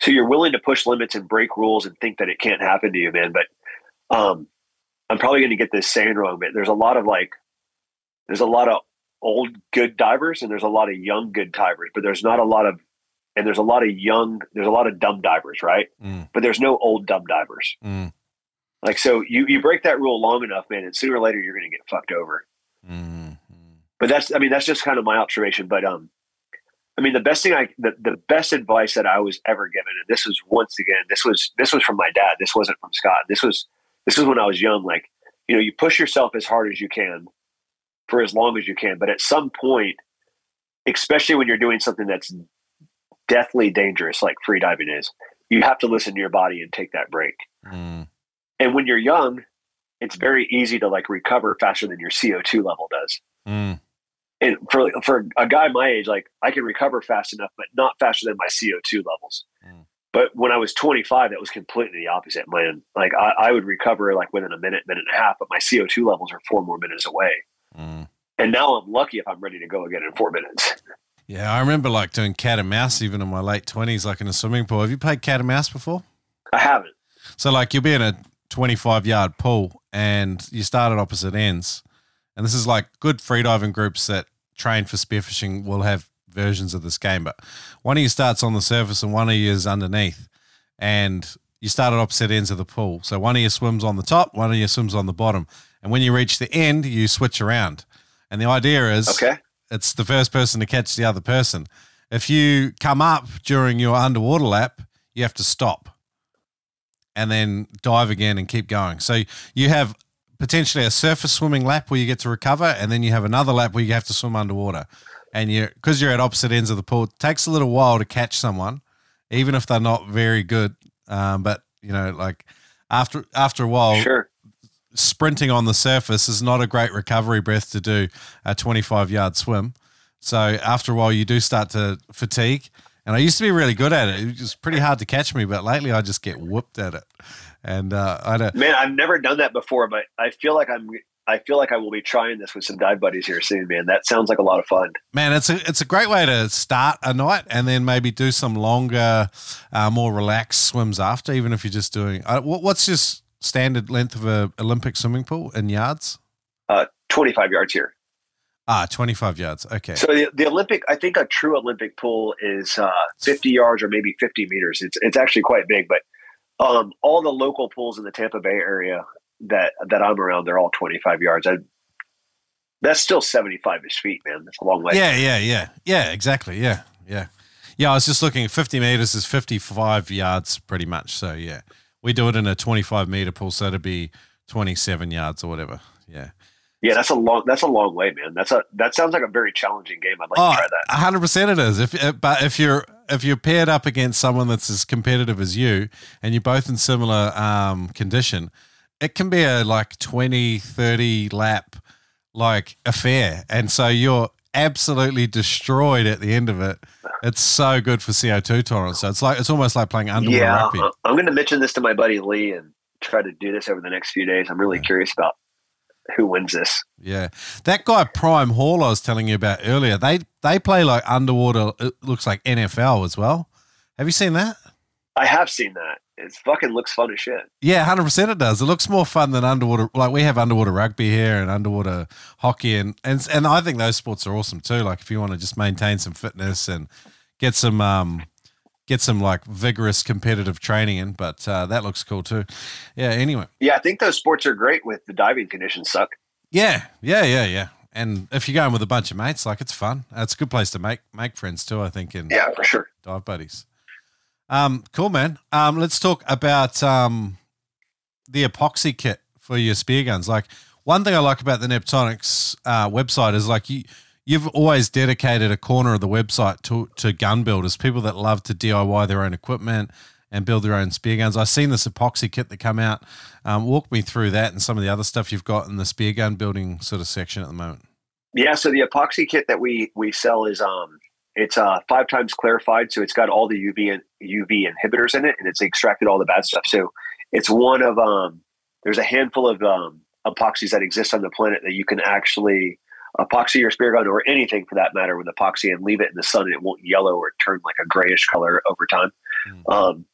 Speaker 2: so you're willing to push limits and break rules and think that it can't happen to you man but um i'm probably going to get this saying wrong but there's a lot of like there's a lot of old good divers and there's a lot of young good divers but there's not a lot of and there's a lot of young there's a lot of dumb divers right
Speaker 1: Mm.
Speaker 2: but there's no old dumb divers
Speaker 1: Mm.
Speaker 2: like so you you break that rule long enough man and sooner or later you're going to get fucked over
Speaker 1: Mm.
Speaker 2: but that's i mean that's just kind of my observation but um i mean the best thing i the, the best advice that i was ever given and this was once again this was this was from my dad this wasn't from scott this was this was when i was young like you know you push yourself as hard as you can for as long as you can but at some point especially when you're doing something that's deathly dangerous like free diving is you have to listen to your body and take that break
Speaker 1: Mm.
Speaker 2: and when you're young it's very easy to like recover faster than your co2 level does
Speaker 1: Mm.
Speaker 2: And for for a guy my age, like I can recover fast enough, but not faster than my CO two levels.
Speaker 1: Mm.
Speaker 2: But when I was 25, that was completely the opposite, man. Like I, I would recover like within a minute, minute and a half, but my CO two levels are four more minutes away.
Speaker 1: Mm.
Speaker 2: And now I'm lucky if I'm ready to go again in four minutes.
Speaker 1: Yeah, I remember like doing cat and mouse even in my late twenties, like in a swimming pool. Have you played cat and mouse before?
Speaker 2: I haven't.
Speaker 1: So like you'll be in a 25 yard pool and you start at opposite ends. And this is like good freediving groups that train for spearfishing will have versions of this game. But one of you starts on the surface and one of you is underneath. And you start at opposite ends of the pool. So one of you swims on the top, one of you swims on the bottom. And when you reach the end, you switch around. And the idea is
Speaker 2: Okay.
Speaker 1: it's the first person to catch the other person. If you come up during your underwater lap, you have to stop and then dive again and keep going. So you have potentially a surface swimming lap where you get to recover, and then you have another lap where you have to swim underwater. And you, because you're at opposite ends of the pool, it takes a little while to catch someone, even if they're not very good. Um, but you know, like after after a while,
Speaker 2: Sure.
Speaker 1: sprinting on the surface is not a great recovery breath to do a 25 yard swim. So after a while, you do start to fatigue. And I used to be really good at it. It was pretty hard to catch me, but lately I just get whooped at it. And uh, I don't.
Speaker 2: Man, I've never done that before, but I feel like I'm I feel like I will be trying this with some dive buddies here soon, man. That sounds like a lot of fun.
Speaker 1: Man, it's a it's a great way to start a night, and then maybe do some longer, uh, more relaxed swims after. Even if you're just doing, uh, what, what's your standard length of a Olympic swimming pool in yards?
Speaker 2: Uh, 25 yards here.
Speaker 1: Ah, 25 yards. Okay.
Speaker 2: So the, the Olympic, I think a true Olympic pool is uh, 50 yards or maybe 50 meters. It's it's actually quite big, but um, all the local pools in the Tampa Bay area that that I'm around, they're all 25 yards. I, that's still 75 ish feet, man. That's a long way.
Speaker 1: Yeah, yeah, yeah, yeah. Exactly. Yeah, yeah, yeah. I was just looking. Fifty meters is fifty-five yards, pretty much. So yeah, we do it in a twenty-five meter pool, so it'd be twenty-seven yards or whatever. Yeah.
Speaker 2: Yeah, that's a long that's a long way, man. That's a that sounds like a very challenging game. I'd like
Speaker 1: Oh,
Speaker 2: to try that.
Speaker 1: hundred percent it is. If but if you're if you're paired up against someone that's as competitive as you, and you're both in similar um, condition, it can be a like 20, 30 lap like affair, and so you're absolutely destroyed at the end of it. It's so good for CO two tolerance. So it's like it's almost like playing underwater
Speaker 2: Yeah,
Speaker 1: rugby.
Speaker 2: I'm going to mention this to my buddy Lee and try to do this over the next few days. I'm really
Speaker 1: Yeah.
Speaker 2: curious about who wins this.
Speaker 1: Yeah, that guy Prime Hall I was telling you about earlier. They they play like underwater. It looks like NFL as well. Have you seen that?
Speaker 2: I have seen that. It fucking looks fun as shit.
Speaker 1: Yeah, hundred percent. It does. It looks more fun than underwater. Like we have underwater rugby here and underwater hockey, and and and I think those sports are awesome too. Like if you want to just maintain some fitness and get some um get some like vigorous competitive training in, but uh, that looks cool too. Yeah. Anyway.
Speaker 2: Yeah, I think those sports are great with the diving conditions suck.
Speaker 1: Yeah. Yeah. Yeah. Yeah. And if you're going with a bunch of mates, like it's fun. It's a good place to make make friends too. I think in
Speaker 2: Yeah, for sure.
Speaker 1: dive buddies. Um, cool, man. Um, let's talk about um, the epoxy kit for your spear guns. Like, One thing I like about the Neptonics uh, website is like you you've always dedicated a corner of the website to to gun builders, people that love to DIY their own equipment and build their own spear guns. I've seen this epoxy kit that come out. Um, walk me through that and some of the other stuff you've got in the spear gun building sort of section at the moment.
Speaker 2: Yeah, so the epoxy kit that we we sell is um it's uh five times clarified, so it's got all the UV and UV inhibitors in it, and it's extracted all the bad stuff. So it's one of um there's a handful of um epoxies that exist on the planet that you can actually epoxy your spear gun or anything for that matter with epoxy and leave it in the sun and it won't yellow or turn like a grayish color over time. Mm. Um,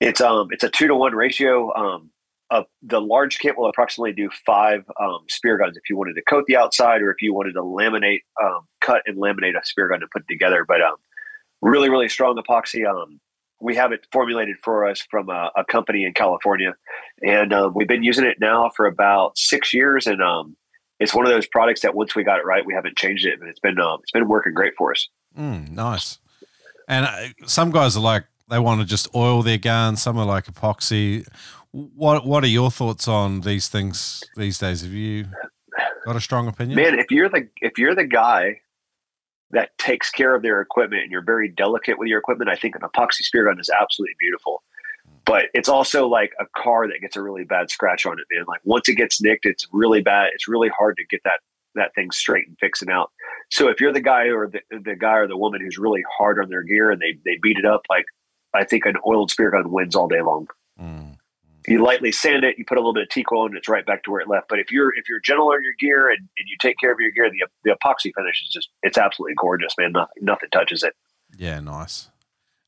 Speaker 2: it's um it's a two to one ratio. Um, uh, the large kit will approximately do five um, spear guns if you wanted to coat the outside or if you wanted to laminate, um, cut and laminate a spear gun and put it together. But um, really, really strong epoxy. Um, we have it formulated for us from a, a company in California, and um, we've been using it now for about six years. And um, it's one of those products that once we got it right, we haven't changed it, and it's been uh, it's been working great for us.
Speaker 1: Mm, nice. And uh, some guys are like they want to just oil their guns. Some are like epoxy. What What are your thoughts on these things these days? Have you got a strong opinion?
Speaker 2: Man, if you're the if you're the guy that takes care of their equipment and you're very delicate with your equipment, I think an epoxy spear gun is absolutely beautiful. But it's also like a car that gets a really bad scratch on it, man. Like once it gets nicked, it's really bad. It's really hard to get that that thing straight and fixing out. So if you're the guy or the, the guy or the woman who's really hard on their gear and they they beat it up, like I think an oiled spear gun wins all day long. Mm. You lightly sand it, you put a little bit of teak oil, and it's right back to where it left. But if you're if you're gentle on your gear and, and you take care of your gear, the the epoxy finish is just it's absolutely gorgeous, man. Nothing nothing touches it.
Speaker 1: Yeah, nice.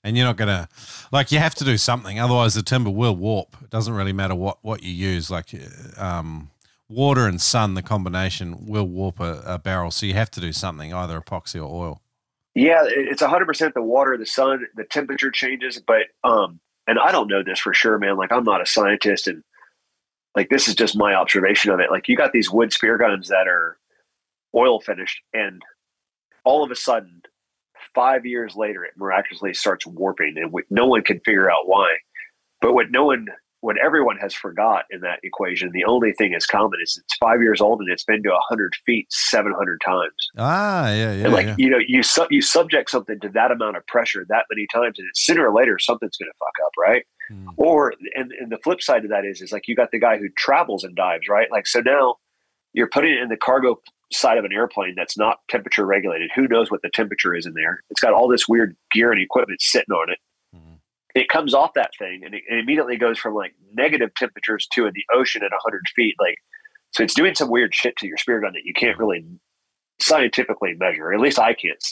Speaker 1: And you're not gonna like you have to do something, otherwise the timber will warp. It doesn't really matter what what you use. Like um, water and sun, the combination will warp a, a barrel. So you have to do something, either epoxy or oil.
Speaker 2: Yeah, it's hundred percent the water, the sun, the temperature changes, but um, and I don't know this for sure, man. Like I'm not a scientist, and like this is just my observation of it. Like you got these wood spear guns that are oil finished, and all of a sudden, five years later, it miraculously starts warping, and we, no one can figure out why. But what no one what everyone has forgot in that equation, the only thing is common is it's five years old and it's been to hundred feet seven hundred times.
Speaker 1: Ah, yeah, yeah.
Speaker 2: And like
Speaker 1: yeah.
Speaker 2: you know, you su- you subject something to that amount of pressure that many times, and sooner or later something's going to fuck up, right? Hmm. Or and, and the flip side of that is is like you got the guy who travels and dives, right? Like so now you're putting it in the cargo side of an airplane that's not temperature regulated. Who knows what the temperature is in there? It's got all this weird gear and equipment sitting on it. It comes off that thing and it, it immediately goes from like negative temperatures to in the ocean at 100 feet like so it's doing some weird shit to your spear gun that you can't really scientifically measure. At least i can't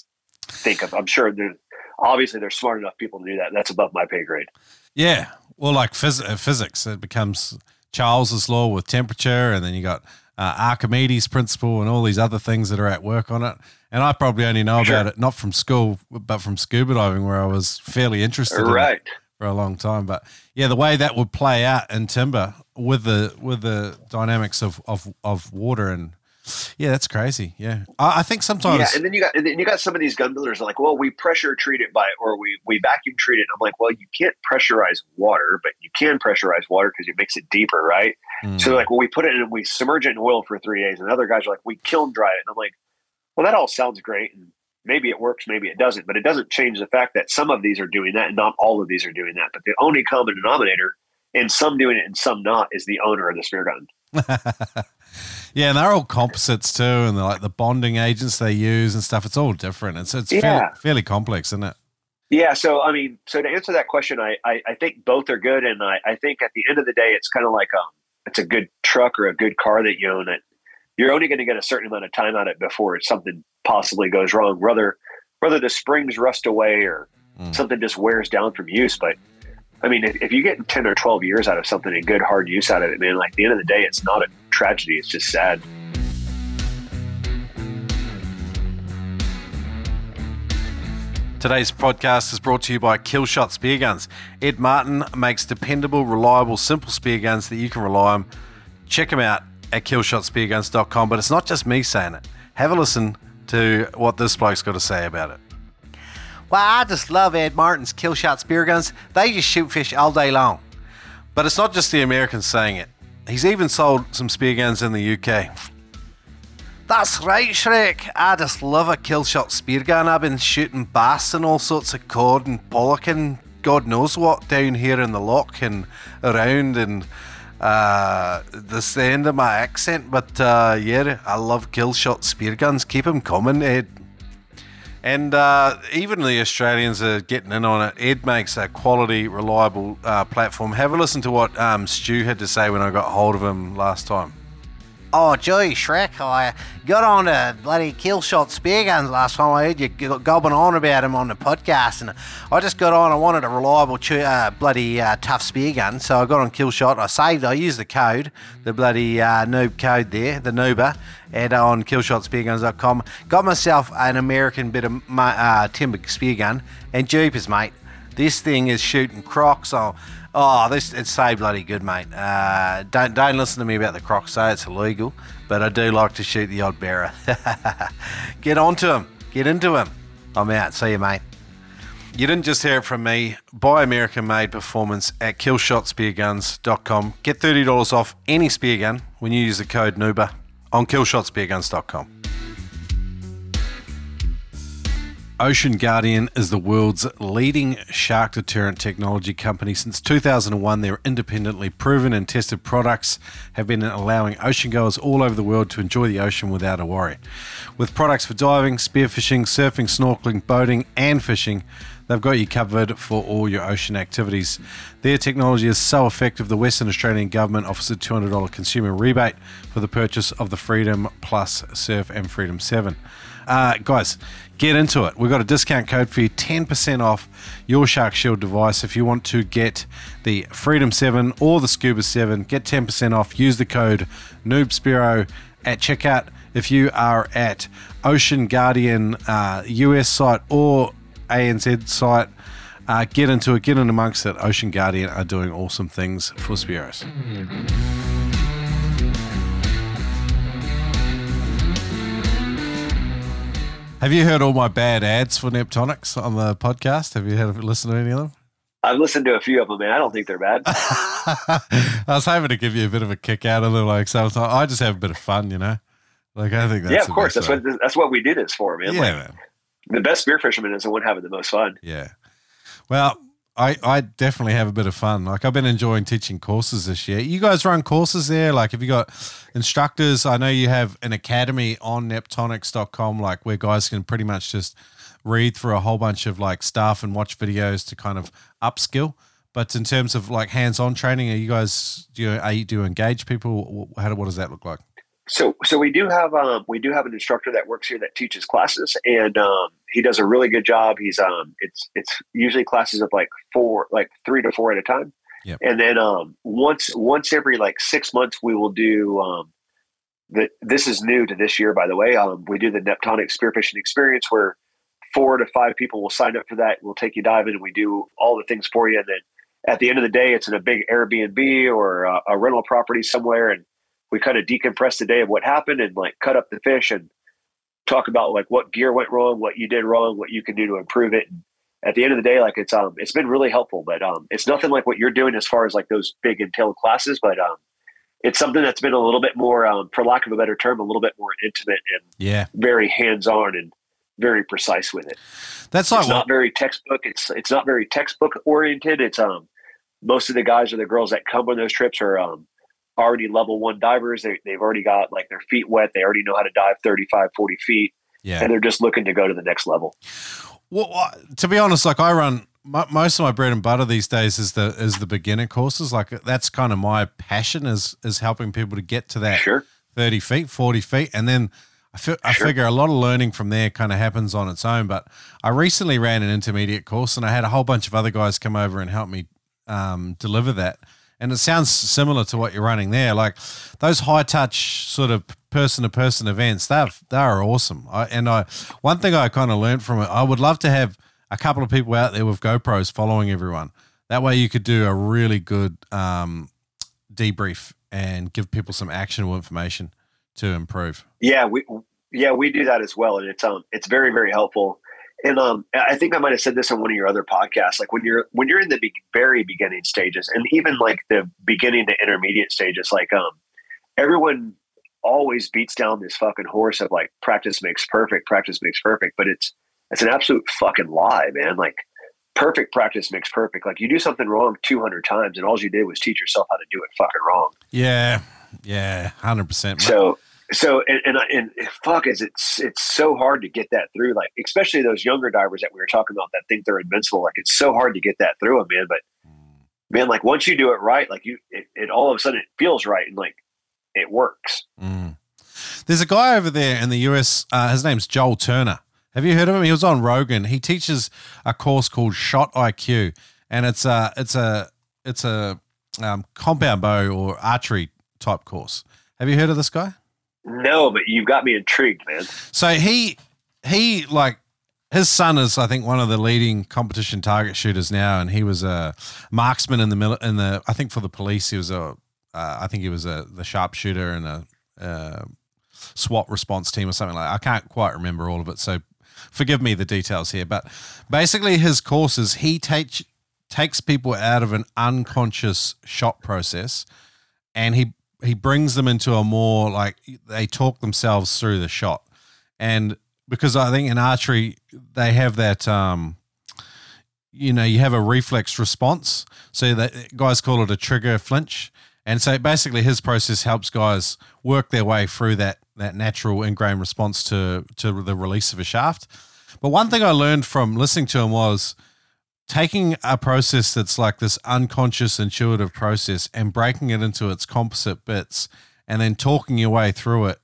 Speaker 2: think of i'm sure there's obviously there's smart enough people to do that. That's above my pay grade.
Speaker 1: Yeah. Well like phys- uh, physics it becomes charles's law with temperature and then you got uh, archimedes principle and all these other things that are at work on it and I probably only know sure. about it not from school, but from scuba diving, where I was fairly interested right. in it for a long time. But yeah, the way that would play out in timber with the with the dynamics of of, of water and yeah, that's crazy. Yeah, I, I, think sometimes.
Speaker 2: Yeah, and then you got and then you got some of these gun builders are like, well, we pressure treat it by, or we we vacuum treat it. I'm like, well, you can't pressurize water, but you can pressurize water because it makes it deeper, right? Mm. So like, well, we put it in, we submerge it in oil for three days, and other guys are like, we kiln dry it, and I'm like, well, that all sounds great. And maybe it works, maybe it doesn't, but it doesn't change the fact that some of these are doing that and not all of these are doing that. But the only common denominator in some doing it and some not is the owner of the spear gun. [LAUGHS]
Speaker 1: yeah, and they're all composites too, and like the bonding agents they use and stuff. It's all different. It's it's yeah. fairly, fairly complex, isn't it?
Speaker 2: Yeah. So I mean, so to answer that question, I I, I think both are good, and I, I think at the end of the day, it's kind of like um, it's a good truck or a good car that you own. It you're only going to get a certain amount of time on it before something possibly goes wrong. Whether whether the springs rust away or mm. something just wears down from use. But I mean, if, if you get ten or twelve years out of something and good hard use out of it, man, like at the end of the day, it's not a tragedy. It's just sad.
Speaker 1: Today's podcast is brought to you by Killshot Spear Guns. Ed Martin makes dependable, reliable, simple spear guns that you can rely on. Check him out at killshotspearguns.com. But it's not just me saying it. Have a listen to what this bloke's got to say about it.
Speaker 3: Well, I just love Ed Martin's Killshot Spear Guns. They just shoot fish all day long.
Speaker 1: But it's not just the Americans saying it. He's even sold some spear guns in the UK. That's right, Shrek. I just love a Killshot spear gun. I've been shooting bass and all sorts of cod and pollock and God knows what down here in the lock and around and uh, this the end of my accent, but uh, yeah, I love Killshot spear guns. Keep them coming, Ed. And uh, even the Australians are getting in on it. Ed makes a quality, reliable uh, platform. Have a listen to what um, Stu had to say when I got hold of him last time.
Speaker 5: Oh, gee, Shrek, I got on to bloody Killshot spear guns last time. I heard you gobbling on about him on the podcast, and I just got on. I wanted a reliable, uh, bloody uh, tough spear gun, so I got on Killshot. I saved, I used the code, the bloody uh, noob code there, the noober, and on killshotspearguns.com. Got myself an American bit of uh, timber spear gun, and jeepers, mate, this thing is shooting crocs. Oh, Oh, this it's so bloody good, mate. Uh, don't don't listen to me about the crocs. Say it's illegal, but I do like to shoot the odd bearer. [LAUGHS] Get onto him. Get into him. I'm out. See you, mate.
Speaker 1: You didn't just hear it from me. Buy American made performance at killshotspearguns.com. Get $30 off any spear gun when you use the code NUBA on killshotspearguns.com. Ocean Guardian is the world's leading shark deterrent technology company. Since 2001, their independently proven and tested products have been allowing ocean goers all over the world to enjoy the ocean without a worry. With products for diving, spearfishing, surfing, snorkeling, boating, and fishing, they've got you covered for all your ocean activities. Their technology is so effective, the Western Australian government offers a $200 consumer rebate for the purchase of the Freedom Plus Surf and Freedom 7. Uh, guys, get into it. We've got a discount code for you 10% off your Shark Shield device. If you want to get the Freedom 7 or the Scuba 7, get 10% off. Use the code NoobSpearo at checkout. If you are at Ocean Guardian uh, US site or ANZ site, uh, get into it, get in amongst it. Ocean Guardian are doing awesome things for Spearos. Have you heard all my bad ads for Neptonics on the podcast? Have you had listened to any of them?
Speaker 2: I've listened to a few of them, man. I don't think they're bad. [LAUGHS]
Speaker 1: I was hoping to give you a bit of a kick out of them. Like sometimes I just have a bit of fun, you know. Like I think that's
Speaker 2: yeah, of course. That's way. what that's what we do this for, man.
Speaker 1: Yeah,
Speaker 2: like,
Speaker 1: man.
Speaker 2: The best spear fisherman is the one having the most fun.
Speaker 1: Yeah. Well, I, I definitely have a bit of fun. Like I've been enjoying teaching courses this year. You guys run courses there? Like have you got instructors? I know you have an academy on neptonics.com like where guys can pretty much just read through a whole bunch of like stuff and watch videos to kind of upskill. But in terms of like hands-on training, are you guys do you, are you, do you engage people? How what does that look like?
Speaker 2: So, so we do have um, we do have an instructor that works here that teaches classes, and um, he does a really good job. He's um, it's it's usually classes of like four, like three to four at a time,
Speaker 1: yep.
Speaker 2: and then um, once once every like six months we will do um, the. This is new to this year, by the way. Um, we do the Neptonic Spearfishing Experience, where four to five people will sign up for that. We'll take you diving, and we do all the things for you, and then at the end of the day, it's in a big Airbnb or a, a rental property somewhere, and we kind of decompress the day of what happened and like cut up the fish and talk about like what gear went wrong, what you did wrong, what you can do to improve it. And at the end of the day, like it's um it's been really helpful, but um it's nothing like what you're doing as far as like those big entailed classes, but um it's something that's been a little bit more um for lack of a better term, a little bit more intimate and
Speaker 1: yeah,
Speaker 2: very hands on and very precise with it.
Speaker 1: That's not,
Speaker 2: it's not very textbook. It's it's not very textbook oriented. It's um most of the guys or the girls that come on those trips are um already level one divers. They, they've already got like their feet wet. They already know how to dive 35, 40 feet.
Speaker 1: Yeah.
Speaker 2: And they're just looking to go to the next level.
Speaker 1: Well, to be honest, like I run most of my bread and butter these days is the is the beginner courses. Like that's kind of my passion is is helping people to get to that
Speaker 2: sure.
Speaker 1: 30 feet, 40 feet. And then I, fi- I figure a lot of learning from there kind of happens on its own. But I recently ran an intermediate course and I had a whole bunch of other guys come over and help me um, deliver that and it sounds similar to what you're running there. Like those high touch sort of person to person events, they they are awesome. I, and I one thing I kind of learned from it, I would love to have a couple of people out there with GoPros following everyone. That way, you could do a really good um, debrief and give people some actionable information to improve.
Speaker 2: Yeah, we yeah we do that as well, and it's um it's very very helpful. And um, I think I might have said this on one of your other podcasts. Like when you're when you're in the be- very beginning stages, and even like the beginning to intermediate stages, like um, everyone always beats down this fucking horse of like practice makes perfect, practice makes perfect, but it's it's an absolute fucking lie, man. Like perfect practice makes perfect. Like you do something wrong 200 times, and all you did was teach yourself how to do it fucking wrong.
Speaker 1: Yeah, yeah, hundred percent.
Speaker 2: So so and, and and fuck is it's it's so hard to get that through like especially those younger divers that we were talking about that think they're invincible like it's so hard to get that through them man but man like once you do it right like you it, it all of a sudden it feels right and like it works
Speaker 1: Mm. There's a guy over there in the US. Uh, his name's Joel Turner. Have you heard of him? He was on Rogan. He teaches a course called Shot IQ, and it's a it's a it's a um, compound bow or archery type course. Have you heard of this guy?
Speaker 2: No but you've got me intrigued man
Speaker 1: So he he like his son is I think one of the leading competition target shooters now, and he was a marksman in the mil- in the I think for the police he was a uh, I think he was a the sharpshooter and a uh, SWAT response team or something like. that. I can't quite remember all of it, so forgive me the details here. But basically, his courses he takes takes people out of an unconscious shot process, and he he brings them into a more like they talk themselves through the shot. And because I think in archery they have that um you know you have a reflex response. So that guys call it a trigger flinch. And so basically his process helps guys work their way through that that natural ingrained response to to the release of a shaft. But one thing I learned from listening to him was taking a process that's like this unconscious intuitive process and breaking it into its composite bits and then talking your way through it.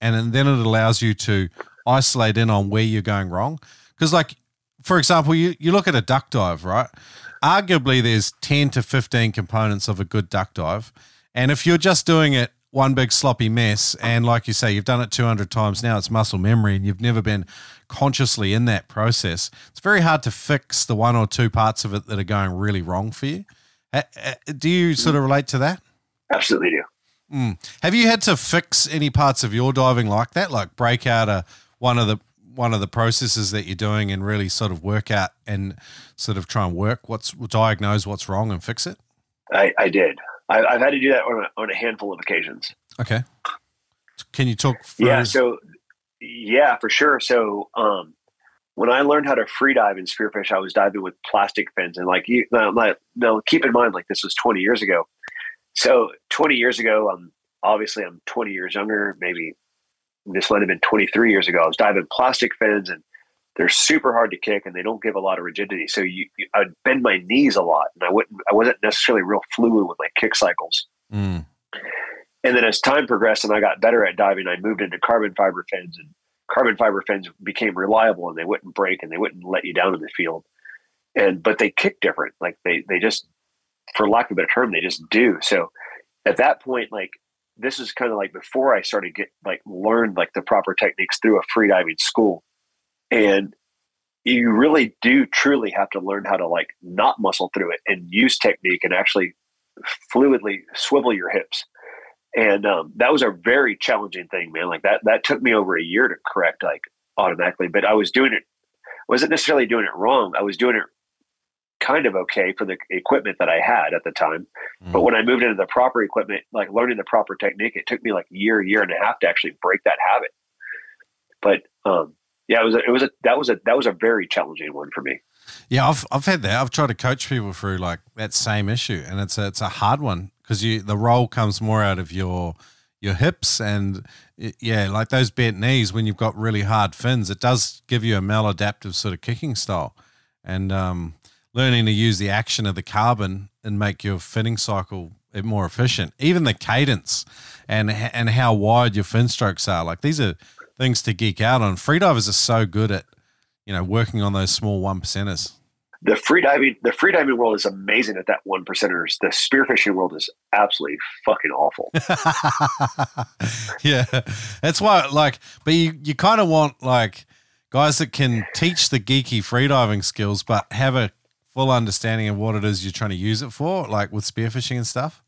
Speaker 1: And then it allows you to isolate in on where you're going wrong. Because like for example you, you look at a duck dive right? Arguably there's 10 to 15 components of a good duck dive. And if you're just doing it one big sloppy mess and like you say you've done it 200 times now it's muscle memory and you've never been consciously in that process it's very hard to fix the one or two parts of it that are going really wrong for you do you sort of relate to that
Speaker 2: absolutely do
Speaker 1: Mm. Have you had to fix any parts of your diving like that, like break out a one of the one of the processes that you're doing and really sort of work out and sort of try and work what's diagnose what's wrong and fix it?
Speaker 2: i, I did I, i've had to do that on a, on a handful of occasions
Speaker 1: Okay. Can you talk? Through?
Speaker 2: Yeah. So, yeah, for sure. So, um, when I learned how to free dive and spearfish, I was diving with plastic fins, and like you, now keep in mind, like this was 20 years ago. So, 20 years ago, um, obviously I'm 20 years younger. Maybe this might have been 23 years ago. I was diving plastic fins, and they're super hard to kick, and they don't give a lot of rigidity. So, you, you I'd bend my knees a lot, and I wouldn't, I wasn't necessarily real fluid with my kick cycles.
Speaker 1: Mm.
Speaker 2: And then as time progressed and I got better at diving, I moved into carbon fiber fins and carbon fiber fins became reliable and they wouldn't break and they wouldn't let you down in the field. And but they kick different. Like they they just for lack of a better term, they just do. So at that point, like this is kind of like before I started get like learned like the proper techniques through a free diving school. And you really do truly have to learn how to like not muscle through it and use technique and actually fluidly swivel your hips and um, that was a very challenging thing man. Like that that took me over a year to correct like automatically but i was doing it wasn't necessarily doing it wrong. I was doing it kind of okay for the equipment that i had at the time. But when i moved into the proper equipment like learning the proper technique it took me like a year year and a half to actually break that habit. But um yeah it was a, it was a that was a that was a very challenging one for me.
Speaker 1: Yeah, I've I've had that. I've tried to coach people through like that same issue, and it's a, it's a hard one because you the roll comes more out of your your hips and it- yeah, like those bent knees when you've got really hard fins, it does give you a maladaptive sort of kicking style, and um, learning to use the action of the carbon and make your finning cycle more efficient. Even the cadence and and how wide your fin strokes are, like these are things to geek out on. Freedivers are so good at you know working on those small one percenters.
Speaker 2: The free diving the free diving world is amazing at that one percenters the spearfishing world is absolutely fucking awful [LAUGHS]
Speaker 1: yeah, that's why. Like, but you you kind of want like guys that can teach the geeky freediving skills, but have a full understanding of what it is you're trying to use it for, like with spearfishing and stuff.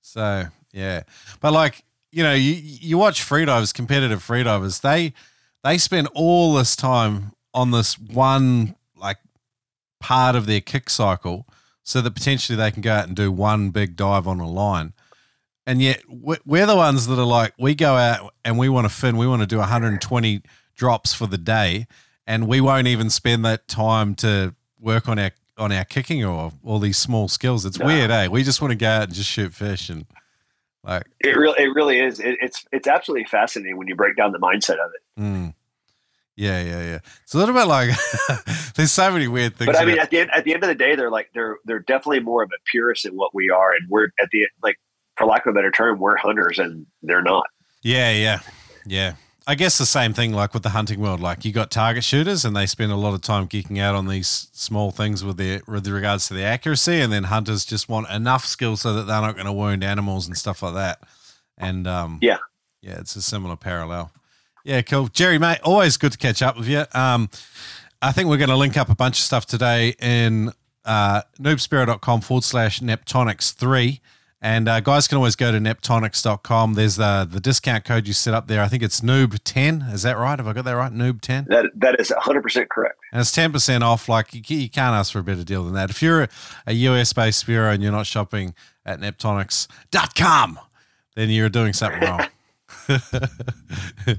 Speaker 1: So yeah, but like you know, you you watch freedivers, competitive freedivers, they they spend all this time on this one part of their kick cycle so that potentially they can go out and do one big dive on a line. And yet we're the ones that are like, we go out and we want to fin, we want to do 120 drops for the day, and we won't even spend that time to work on our on our kicking or all these small skills. It's no. weird, eh? We just want to go out and just shoot fish and like
Speaker 2: it really it really is. It, it's it's absolutely fascinating when you break down the mindset of it.
Speaker 1: Mm. Yeah, yeah, yeah. It's a little bit like [LAUGHS] there's so many weird things.
Speaker 2: But I mean, at the end, at the end of the day, they're like they're they're definitely more of a purist in what we are, and we're at the like, for lack of a better term, we're hunters, and they're not.
Speaker 1: Yeah, yeah, yeah. I guess the same thing like with the hunting world. Like you got target shooters, and they spend a lot of time geeking out on these small things with their with regards to the accuracy, and then hunters just want enough skill so that they're not going to wound animals and stuff like that. And um,
Speaker 2: yeah,
Speaker 1: yeah, it's a similar parallel. Yeah, cool. Jerry, mate, always good to catch up with you. Um, I think we're going to link up a bunch of stuff today in uh, noobspearo.com forward slash neptonics3. And uh, guys can always go to neptonics.com. There's the, the discount code you set up there. I think it's noob10. Is that right? Have I got that right? Noob10?
Speaker 2: That, that is 100% correct.
Speaker 1: And it's 10% off. Like, you, you can't ask for a better deal than that. If you're a, a US based Spearo and you're not shopping at neptonics.com, then you're doing something wrong. [LAUGHS] [LAUGHS]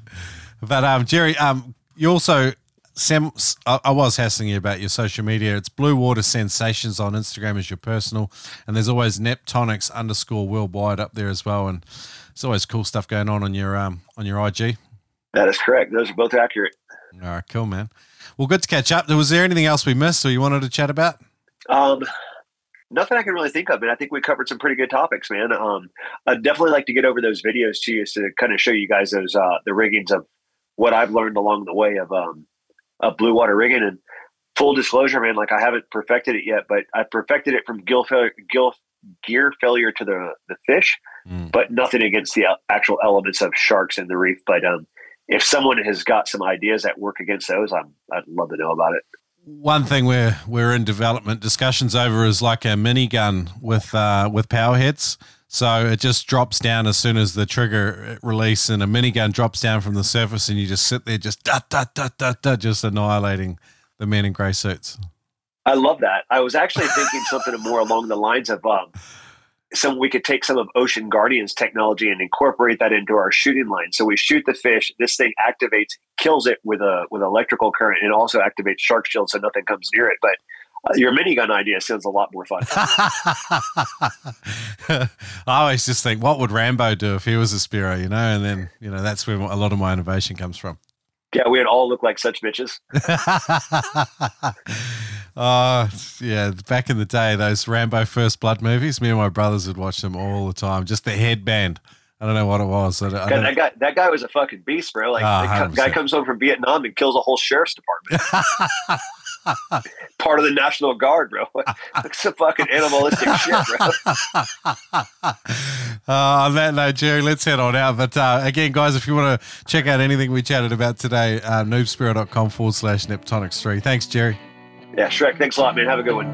Speaker 1: but um, Jerry, um, you also Sam, I was hassling you about your social media. It's Blue Water Sensations on Instagram as your personal, and there's always Neptonics underscore worldwide up there as well. And it's always cool stuff going on on your um on your IG.
Speaker 2: That is correct. Those are both accurate.
Speaker 1: All right, cool, man. Well, good to catch up. Was there anything else we missed or you wanted to chat about?
Speaker 2: Um, nothing I can really think of, and I think we covered some pretty good topics, man. Um, I'd definitely like to get over those videos to you to kind of show you guys those uh, the riggings of what I've learned along the way of um, of blue water rigging. And full disclosure, man, like I haven't perfected it yet, but I perfected it from gill failure, gill gear failure to the the fish, mm. but nothing against the actual elements of sharks in the reef. But um, if someone has got some ideas that work against those, I'm I'd love to know about it
Speaker 1: one thing we're we're in development discussions over is like a minigun with uh, with power heads. So it just drops down as soon as the trigger release, and a minigun drops down from the surface, and you just sit there, just da da da da da, just annihilating the men in grey suits.
Speaker 2: I love that. I was actually thinking something more along the lines of um, some we could take some of Ocean Guardian's technology and incorporate that into our shooting line. So we shoot the fish, this thing activates, kills it with a with electrical current, and also activates shark shield so nothing comes near it. But uh, your minigun idea sounds a lot more fun. [LAUGHS]
Speaker 1: I always just think, what would Rambo do if he was a Spearo, you know? And then, you know, that's where a lot of my innovation comes from.
Speaker 2: Yeah, we'd all look like such bitches. [LAUGHS]
Speaker 1: Oh, yeah. Back in the day, those Rambo First Blood movies, me and my brothers would watch them all the time. Just the headband. I don't know what it was. I, I
Speaker 2: that guy, that guy was a fucking beast, bro. Like, oh, the guy comes home from Vietnam and kills a whole sheriff's department. [LAUGHS] Part of the National Guard, bro. [LAUGHS] It's a fucking animalistic shit, bro.
Speaker 1: Uh, [LAUGHS] on that note, Jerry, let's head on out. But uh, again, guys, if you want to check out anything we chatted about today, uh, noobspearo.com forward slash neptonics3. Thanks, Jerry.
Speaker 2: Yeah, Shrek, thanks a lot, man. Have a good one.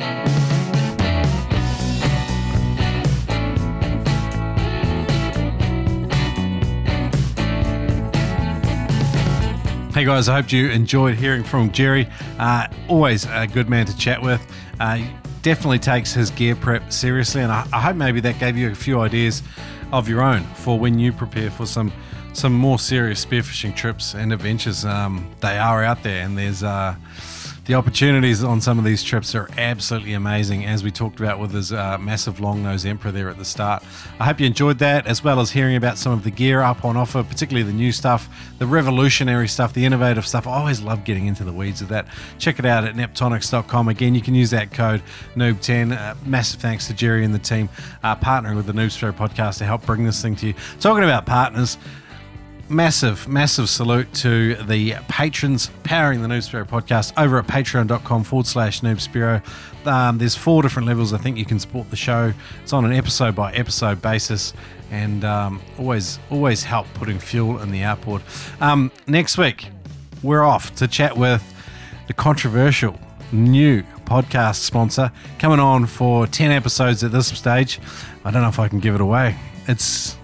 Speaker 1: Hey guys, I hope you enjoyed hearing from Jerry. Uh, always a good man to chat with. Uh, definitely takes his gear prep seriously, and I, I, hope maybe that gave you a few ideas of your own for when you prepare for some some more serious spearfishing trips and adventures. Um, they are out there, and there's uh, the opportunities on some of these trips are absolutely amazing, as we talked about with his uh, massive long nose emperor there at the start. I hope you enjoyed that, as well as hearing about some of the gear up on offer, particularly the new stuff, the revolutionary stuff, the innovative stuff. I always love getting into the weeds of that. Check it out at neptonics.com. Again, you can use that code NOOB10. Uh, massive thanks to Jerry and the team uh, partnering with the Noob Show podcast to help bring this thing to you. Talking about partners, massive, massive salute to the patrons powering the Noob podcast over at patreon.com forward slash Noob Um, there's four different levels I think you can support the show. It's on an episode by episode basis and um, always, always help putting fuel in the outboard. Um, next week, we're off to chat with the controversial new podcast sponsor coming on for 10 episodes at this stage. I don't know if I can give it away. It's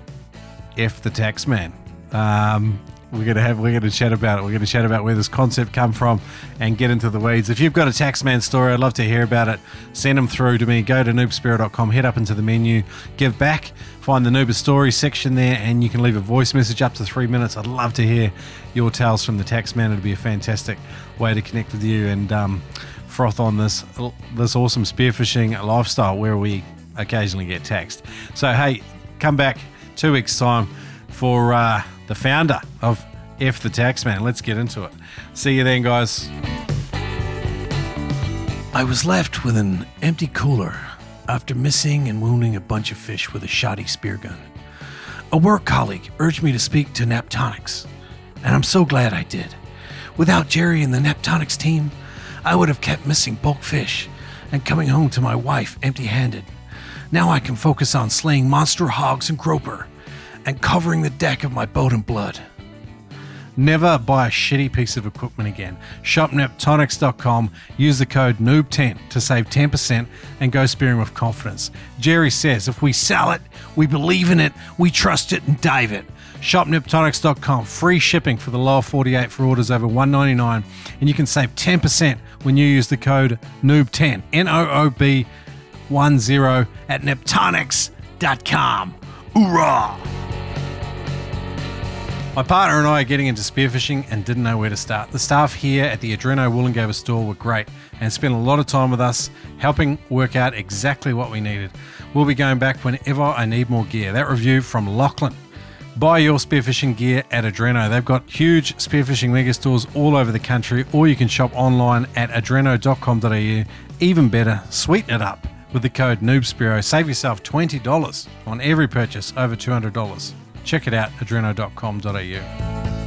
Speaker 1: F the Tax Man. Um, we're gonna have we're gonna chat about it. We're gonna chat about where this concept come from and get into the weeds. If you've got a taxman story, I'd love to hear about it. Send them through to me. Go to noobspearo.com, head up into the menu, give back, find the Noober story section there, and you can leave a voice message up to three minutes. I'd love to hear your tales from the taxman. It'd be a fantastic way to connect with you and um, froth on this this awesome spearfishing lifestyle where we occasionally get taxed. So hey, come back two weeks time for. Uh, the founder of F the Taxman. Let's get into it. See you then, guys.
Speaker 3: I was left with an empty cooler after missing and wounding a bunch of fish with a shoddy spear gun. A work colleague urged me to speak to Neptonics, and I'm so glad I did. Without Jerry and the Neptonics team, I would have kept missing bulk fish and coming home to my wife empty handed. Now I can focus on slaying monster hogs and groper and covering the deck of my boat in blood.
Speaker 1: Never buy a shitty piece of equipment again. ShopNeptonics.com. Use the code NOOB10 to save 10% and go spearing with confidence. Jerry says if we sell it, we believe in it, we trust it, and dive it. ShopNeptonics.com. Free shipping for the lower 48 for orders over 199, and you can save 10% when you use the code NOOB10, N O O B 10 at Neptonics.com. Hoorah! My partner and I are getting into spearfishing and didn't know where to start. The staff here at the Adreno Woolloongabba store were great and spent a lot of time with us helping work out exactly what we needed. We'll be going back whenever I need more gear. That review from Lachlan. Buy your spearfishing gear at Adreno. They've got huge spearfishing mega stores all over the country, or you can shop online at adreno.com.au. Even better, sweeten it up with the code NoobSpearo. Save yourself $20 on every purchase over $200 check it out, adreno.com.au.